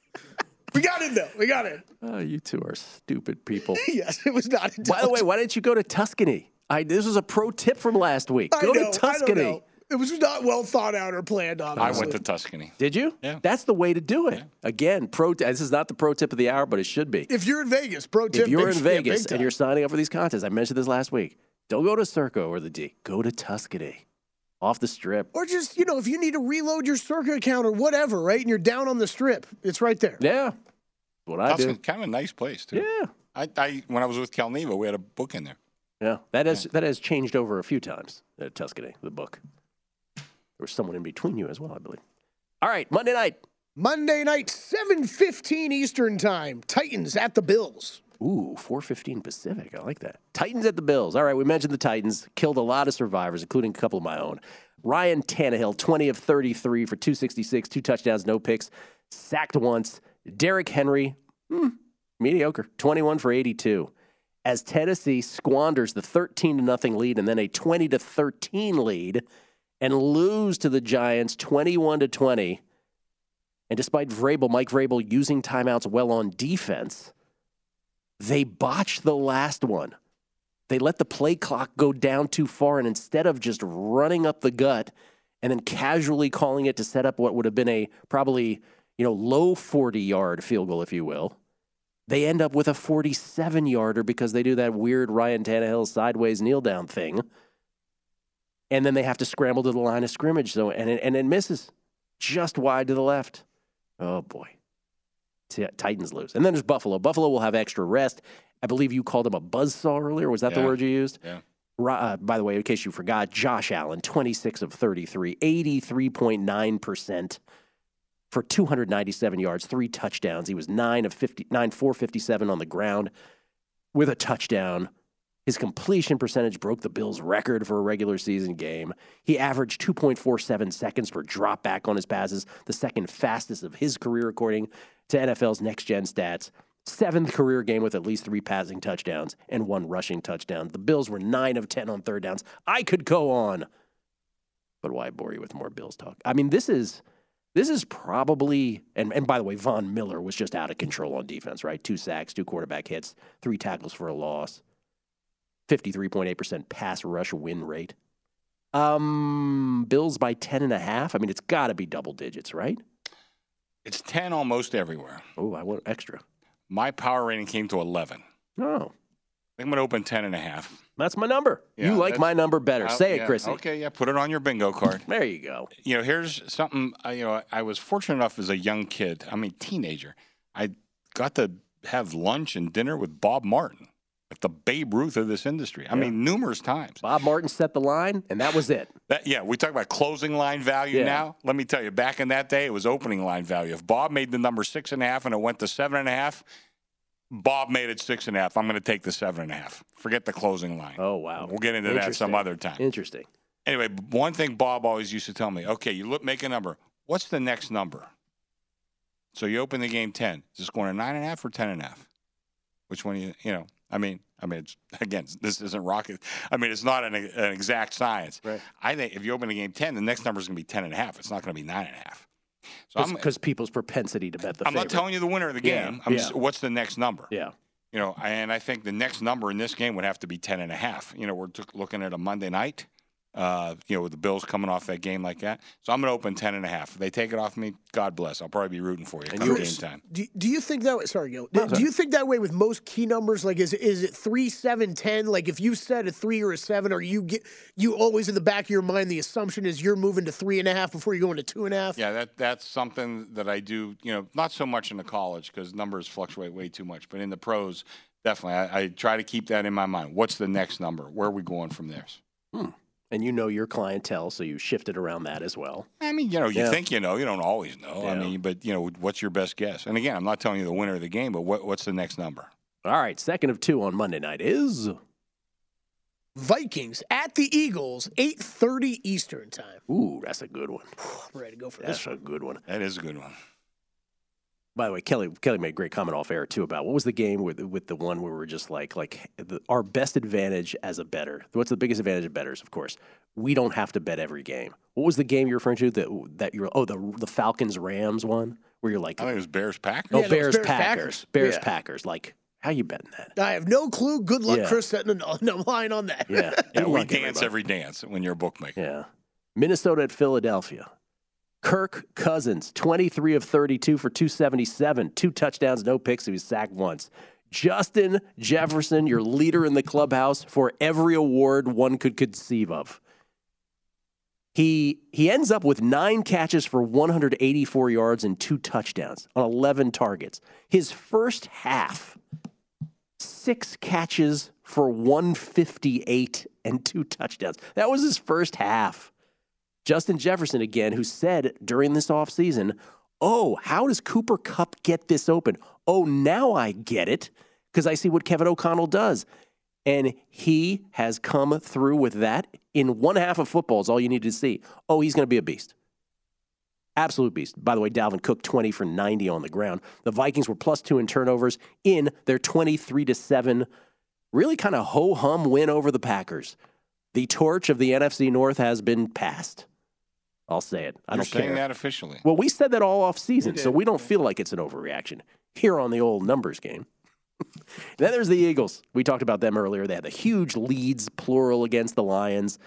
Speaker 7: We got in though. We got in.
Speaker 5: Oh, you two are stupid people. [laughs]
Speaker 7: yes, it was not.
Speaker 5: By the way, why didn't you go to Tuscany? I, this was a pro tip from last week.
Speaker 7: I
Speaker 5: Go
Speaker 7: know,
Speaker 5: to Tuscany.
Speaker 7: Know. It was not well thought out or planned. Obviously, I
Speaker 6: went to Tuscany.
Speaker 5: Did you?
Speaker 6: Yeah.
Speaker 5: That's the way to do it. Again, pro. This is not the pro tip of the hour, but it should be.
Speaker 7: If you're in Vegas, pro tip.
Speaker 5: if you're in Vegas and you're signing up for these contests, I mentioned this last week. Don't go to Circa or the D. Go to Tuscany, off the strip.
Speaker 7: or just you know, if you need to reload your Circa account or whatever, right, and you're down on the strip, it's right there.
Speaker 5: Yeah, what I
Speaker 6: Tuscany,
Speaker 5: do.
Speaker 6: kind of a nice place too.
Speaker 5: Yeah,
Speaker 6: I, I when I was with Calneva, we had a book in there.
Speaker 5: yeah. That has that has changed over a few times at Tuscany. The book. There was someone in between you as well, I believe. All right, Monday night.
Speaker 7: Monday night, 7:15 Eastern time. Titans at the Bills.
Speaker 5: Ooh, 415 Pacific. I like that. Titans at the Bills. All right, we mentioned the Titans. Killed a lot of survivors, including a couple of my own. Ryan Tannehill, 20 of 33 for 266, two touchdowns, no picks, sacked once. Derrick Henry, hmm, mediocre, 21 for 82. As Tennessee squanders the 13 to nothing lead and then a 20 to 13 lead and lose to the Giants 21 to 20. And despite Vrabel, Mike Vrabel using timeouts well on defense, they botched the last one. They let the play clock go down too far, and instead of just running up the gut and then casually calling it to set up what would have been a probably you know low 40 yard field goal, if you will, they end up with a 47 yarder because they do that weird Ryan Tannehill sideways kneel down thing, and then they have to scramble to the line of scrimmage. So and it, and it misses just wide to the left. Oh boy. Titans lose. And then there's Buffalo. Buffalo will have extra rest. I believe you called him a buzzsaw earlier. Was that the word you used?
Speaker 6: Yeah.
Speaker 5: Uh, by the way, in case you forgot, Josh Allen, 26 of 33, 83.9% for 297 yards, three touchdowns. He was 9 of 50, 9 457 on the ground with a touchdown. His completion percentage broke the Bills' record for a regular season game. He averaged 2.47 seconds per drop back on his passes, the second fastest of his career, according to NFL's next gen stats. Seventh career game with at least three passing touchdowns and one rushing touchdown. The Bills were 9 of 10 on third downs. I could go on, but why bore you with more Bills talk? I mean, this is. This is probably, and, and by the way, Von Miller was just out of control on defense, right? Two sacks, two quarterback hits, three tackles for a loss. 53.8% pass rush win rate. Um, Bills by 10 and a half. I mean, it's got to be double digits, right?
Speaker 6: It's ten almost everywhere.
Speaker 5: Oh, I want extra.
Speaker 6: My power rating came to eleven.
Speaker 5: Oh,
Speaker 6: I think I'm going to open ten and a half.
Speaker 5: that's my number.
Speaker 6: Yeah,
Speaker 5: you like my number better.
Speaker 6: Uh,
Speaker 5: Say it,
Speaker 6: yeah,
Speaker 5: Chrissy.
Speaker 6: Okay, yeah, put it on your bingo card. [laughs]
Speaker 5: There you go.
Speaker 6: You know, here's something. I, you know, I was fortunate enough as a young kid. I mean, teenager. I got to have lunch and dinner with Bob Martin, the Babe Ruth of this industry. I mean, numerous times.
Speaker 5: Bob Martin set the line, and that was it.
Speaker 6: That, yeah, we talk about closing line value
Speaker 5: Yeah.
Speaker 6: now. Let me tell you, back in that day, it was opening line value. If Bob made the number six and a half and it went to seven and a half, Bob made it six and a half. I'm going to take the seven and a half. Forget the closing line.
Speaker 5: Oh wow,
Speaker 6: We'll get into that some other time.
Speaker 5: Interesting.
Speaker 6: Anyway, one thing Bob always used to tell me: okay, you look, make a number. What's the next number? So you open the game ten. Is this going to nine and a half or ten and a half? Which one? You you know? I mean, I mean, it's, [laughs] again, this isn't rocket. I mean, it's not an, an exact science.
Speaker 5: Right.
Speaker 6: I think if you open a game ten, the next number is going to be ten and a half. It's not going to be nine and a half. So
Speaker 5: because people's propensity to bet the.
Speaker 6: I'm not telling you the winner of the
Speaker 5: Yeah,
Speaker 6: game. I'm
Speaker 5: yeah.
Speaker 6: just, what's the next number?
Speaker 5: Yeah.
Speaker 6: You know, and I think the next number in this game would have to be 10 and a half. You know, we're t- looking at a Monday night, uh, you know, with the Bills coming off that game like that. So I'm going to open 10 and a half. If they take it off me, God bless. I'll probably be rooting for you come game time.
Speaker 7: Do, do you think that way? Sorry, Gill.
Speaker 6: No,
Speaker 7: do you think that way with most key numbers? Like, is is it three, seven, ten? Like, if you said a three or a seven, are you get you always in the back of your mind the assumption is you're moving to three and a half before you go into two and a half.
Speaker 6: Yeah, that that's something that I do. You know, not so much in the college because numbers fluctuate way too much, but in the pros, definitely, I, I try to keep that in my mind. What's the next number? Where are we going from there?
Speaker 5: Hmm. And you know your clientele, so you shifted around that as well.
Speaker 6: I mean, you know, you
Speaker 5: Yeah.
Speaker 6: think you know, you don't always know. I mean, but you know, what's your best guess? And again, I'm not telling you the winner of the game, but what, what's the next number?
Speaker 5: All right, second of two on Monday night is
Speaker 7: Vikings at the Eagles, eight thirty Eastern time.
Speaker 5: ooh, that's a good one. [sighs]
Speaker 7: I'm ready to go for that.
Speaker 5: That's
Speaker 7: this
Speaker 5: a good one.
Speaker 6: That is a good one.
Speaker 5: By the way, Kelly Kelly made a great comment off air too about what was the game with with the one where we were just like like the, our best advantage as a better. What's the biggest advantage of betters? Of course, we don't have to bet every game. What was the game you're referring to that that you're oh the the Falcons Rams one where you're like
Speaker 6: I think it was Bears Packers.
Speaker 5: oh
Speaker 7: Yeah, no, it was
Speaker 5: Bears
Speaker 7: Bears,
Speaker 5: Packers
Speaker 7: Packers.
Speaker 5: Bears
Speaker 7: Yeah.
Speaker 5: Packers like how you betting that?
Speaker 7: I have no clue. Good luck,
Speaker 5: Yeah.
Speaker 7: Chris, setting a, a line on that.
Speaker 5: Yeah, [laughs]
Speaker 6: Yeah, we dance
Speaker 5: everybody.
Speaker 6: every dance when you're a bookmaker.
Speaker 5: Yeah. Minnesota at Philadelphia. Kirk Cousins, 23 of 32 for 277, two touchdowns, no picks. He was sacked once. Justin Jefferson, your leader in the clubhouse for every award one could conceive of. He he ends up with nine catches for 184 yards and two touchdowns on 11 targets. His first half, six catches for 158 and two touchdowns. That was his first half. Justin Jefferson again, who said during this offseason, Oh, how does Cooper Kupp get this open? Oh, now I get it because I see what Kevin O'Connell does. And he has come through with that in one half of football, is all you need to see. Oh, he's going to be a beast. Absolute beast. By the way, Dalvin Cook 20 for 90 on the ground. The Vikings were plus two in turnovers in their 23 to 7, really kind of ho hum win over the Packers. The torch of the NFC North has been passed. I'll say it. I
Speaker 6: You're
Speaker 5: don't
Speaker 6: saying
Speaker 5: care.
Speaker 6: that officially.
Speaker 5: Well, we said that all off season,
Speaker 6: We
Speaker 5: so we don't feel like it's an overreaction here on the old numbers game. [laughs] then there's the Eagles. We talked about them earlier. They had the huge leads, plural, against the Lions.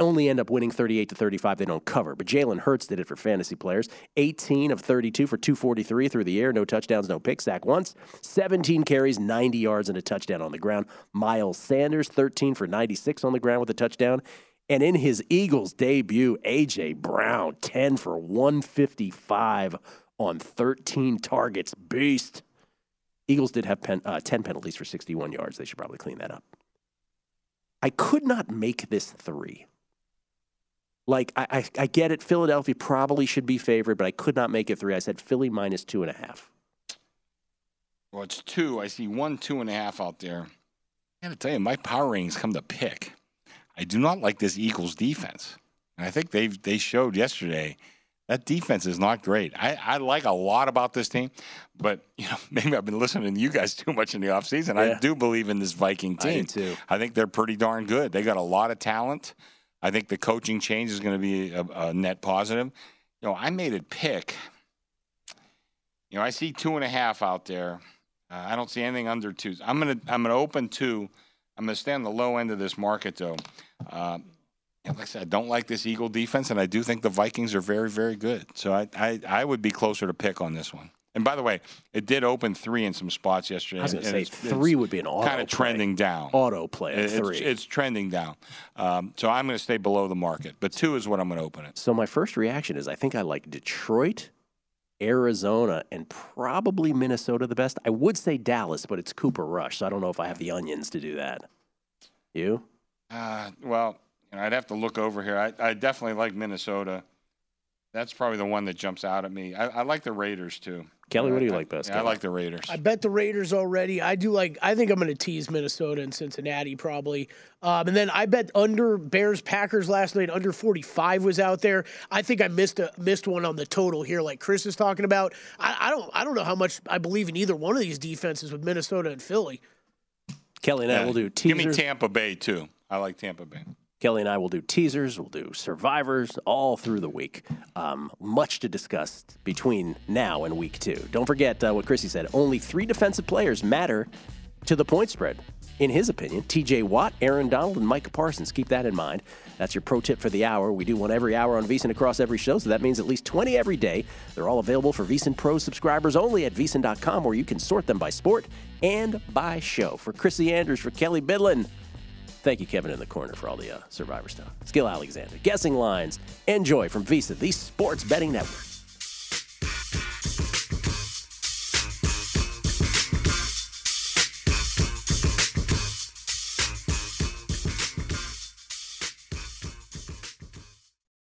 Speaker 5: Only end up winning 38 to 35. They don't cover. But Jalen Hurts did it for fantasy players. 18 of 32 for 243 through the air. No touchdowns, no picks. Sack once. 17 carries, 90 yards, and a touchdown on the ground. Miles Sanders, 13 for 96 on the ground with a touchdown. And in his Eagles debut, A.J. Brown, 10 for 155 on 13 targets. Beast. Eagles did have pen, uh, 10 penalties for 61 yards. They should probably clean that up. I could not make this three. Like, I, I, I get it. Philadelphia probably should be favored, but I could not make it three. I said Philly minus two and a half.
Speaker 6: Well, it's two. I see one, two and a half out there. I got to tell you, my power ratings come to pick. I do not like this Eagles defense, and I think they they showed yesterday that defense is not great. I, I like a lot about this team, but you know [laughs] maybe I've been listening to you guys [laughs] too much in the offseason.
Speaker 5: Yeah.
Speaker 6: I do believe in this Viking team.
Speaker 5: I too.
Speaker 6: I think they're pretty darn good. They got a lot of talent. I think the coaching change is going to be a, a net positive. You know, I made it pick. You know, I see two and a half out there. Uh, I don't see anything under two. I'm gonna I'm gonna open two. I'm gonna stay on the low end of this market though. And like I said, I don't like this Eagle defense, and I do think the Vikings are very very good. So I I, I would be closer to pick on this one. And by the way, it did open three in some spots yesterday.
Speaker 5: I was going to say
Speaker 6: it's-
Speaker 5: three
Speaker 6: it's
Speaker 5: would be an auto
Speaker 6: kind of trending down.
Speaker 5: Auto play at
Speaker 6: It- it's,
Speaker 5: three.
Speaker 6: it's trending down. Um, so I'm going to stay below the market, but two is what I'm going to open it.
Speaker 5: So my first reaction is I think I like Detroit Arizona, and probably Minnesota the best. I would say Dallas, but it's Cooper Rush, so I don't know if I have the onions to do that. You?
Speaker 6: Uh, well, you know, I'd have to look over here. I, I definitely like Minnesota. That's probably the one that jumps out at me. I, I like the Raiders too.
Speaker 5: Kelly, what do you
Speaker 6: I-
Speaker 5: like best?
Speaker 6: Yeah, I like the Raiders.
Speaker 7: I bet the Raiders already. I do like. I think I'm going to tease Minnesota and Cincinnati probably. Um, and then I bet under Bears Packers last night. Under 45 was out there. I think I missed a missed one on the total here, like Chris is talking about. I, I don't. I don't know how much I believe in either one of these defenses with Minnesota and Philly.
Speaker 5: Kelly and I will do
Speaker 6: Give me. Tampa Bay too. I like Tampa Bay.
Speaker 5: Kelly and I will do teasers, we'll do survivors all through the week. Um, much to discuss between now and week two. Don't forget uh, what Chrissy said. Only three defensive players matter to the point spread. In his opinion, TJ Watt, Aaron Donald, and Micah Parsons. Keep that in mind. That's your pro tip for the hour. We do one every hour on VSiN across every show, so that means at least 20 every day. They're all available for VSiN Pro subscribers only at VSiN.com, where you can sort them by sport and by show. For Chrissy Andrews, for Kelly Bidlin, Thank you, Kevin, in the corner for all the uh, Survivor stuff. Skill Alexander, guessing lines. Enjoy from VSiN, the sports betting network.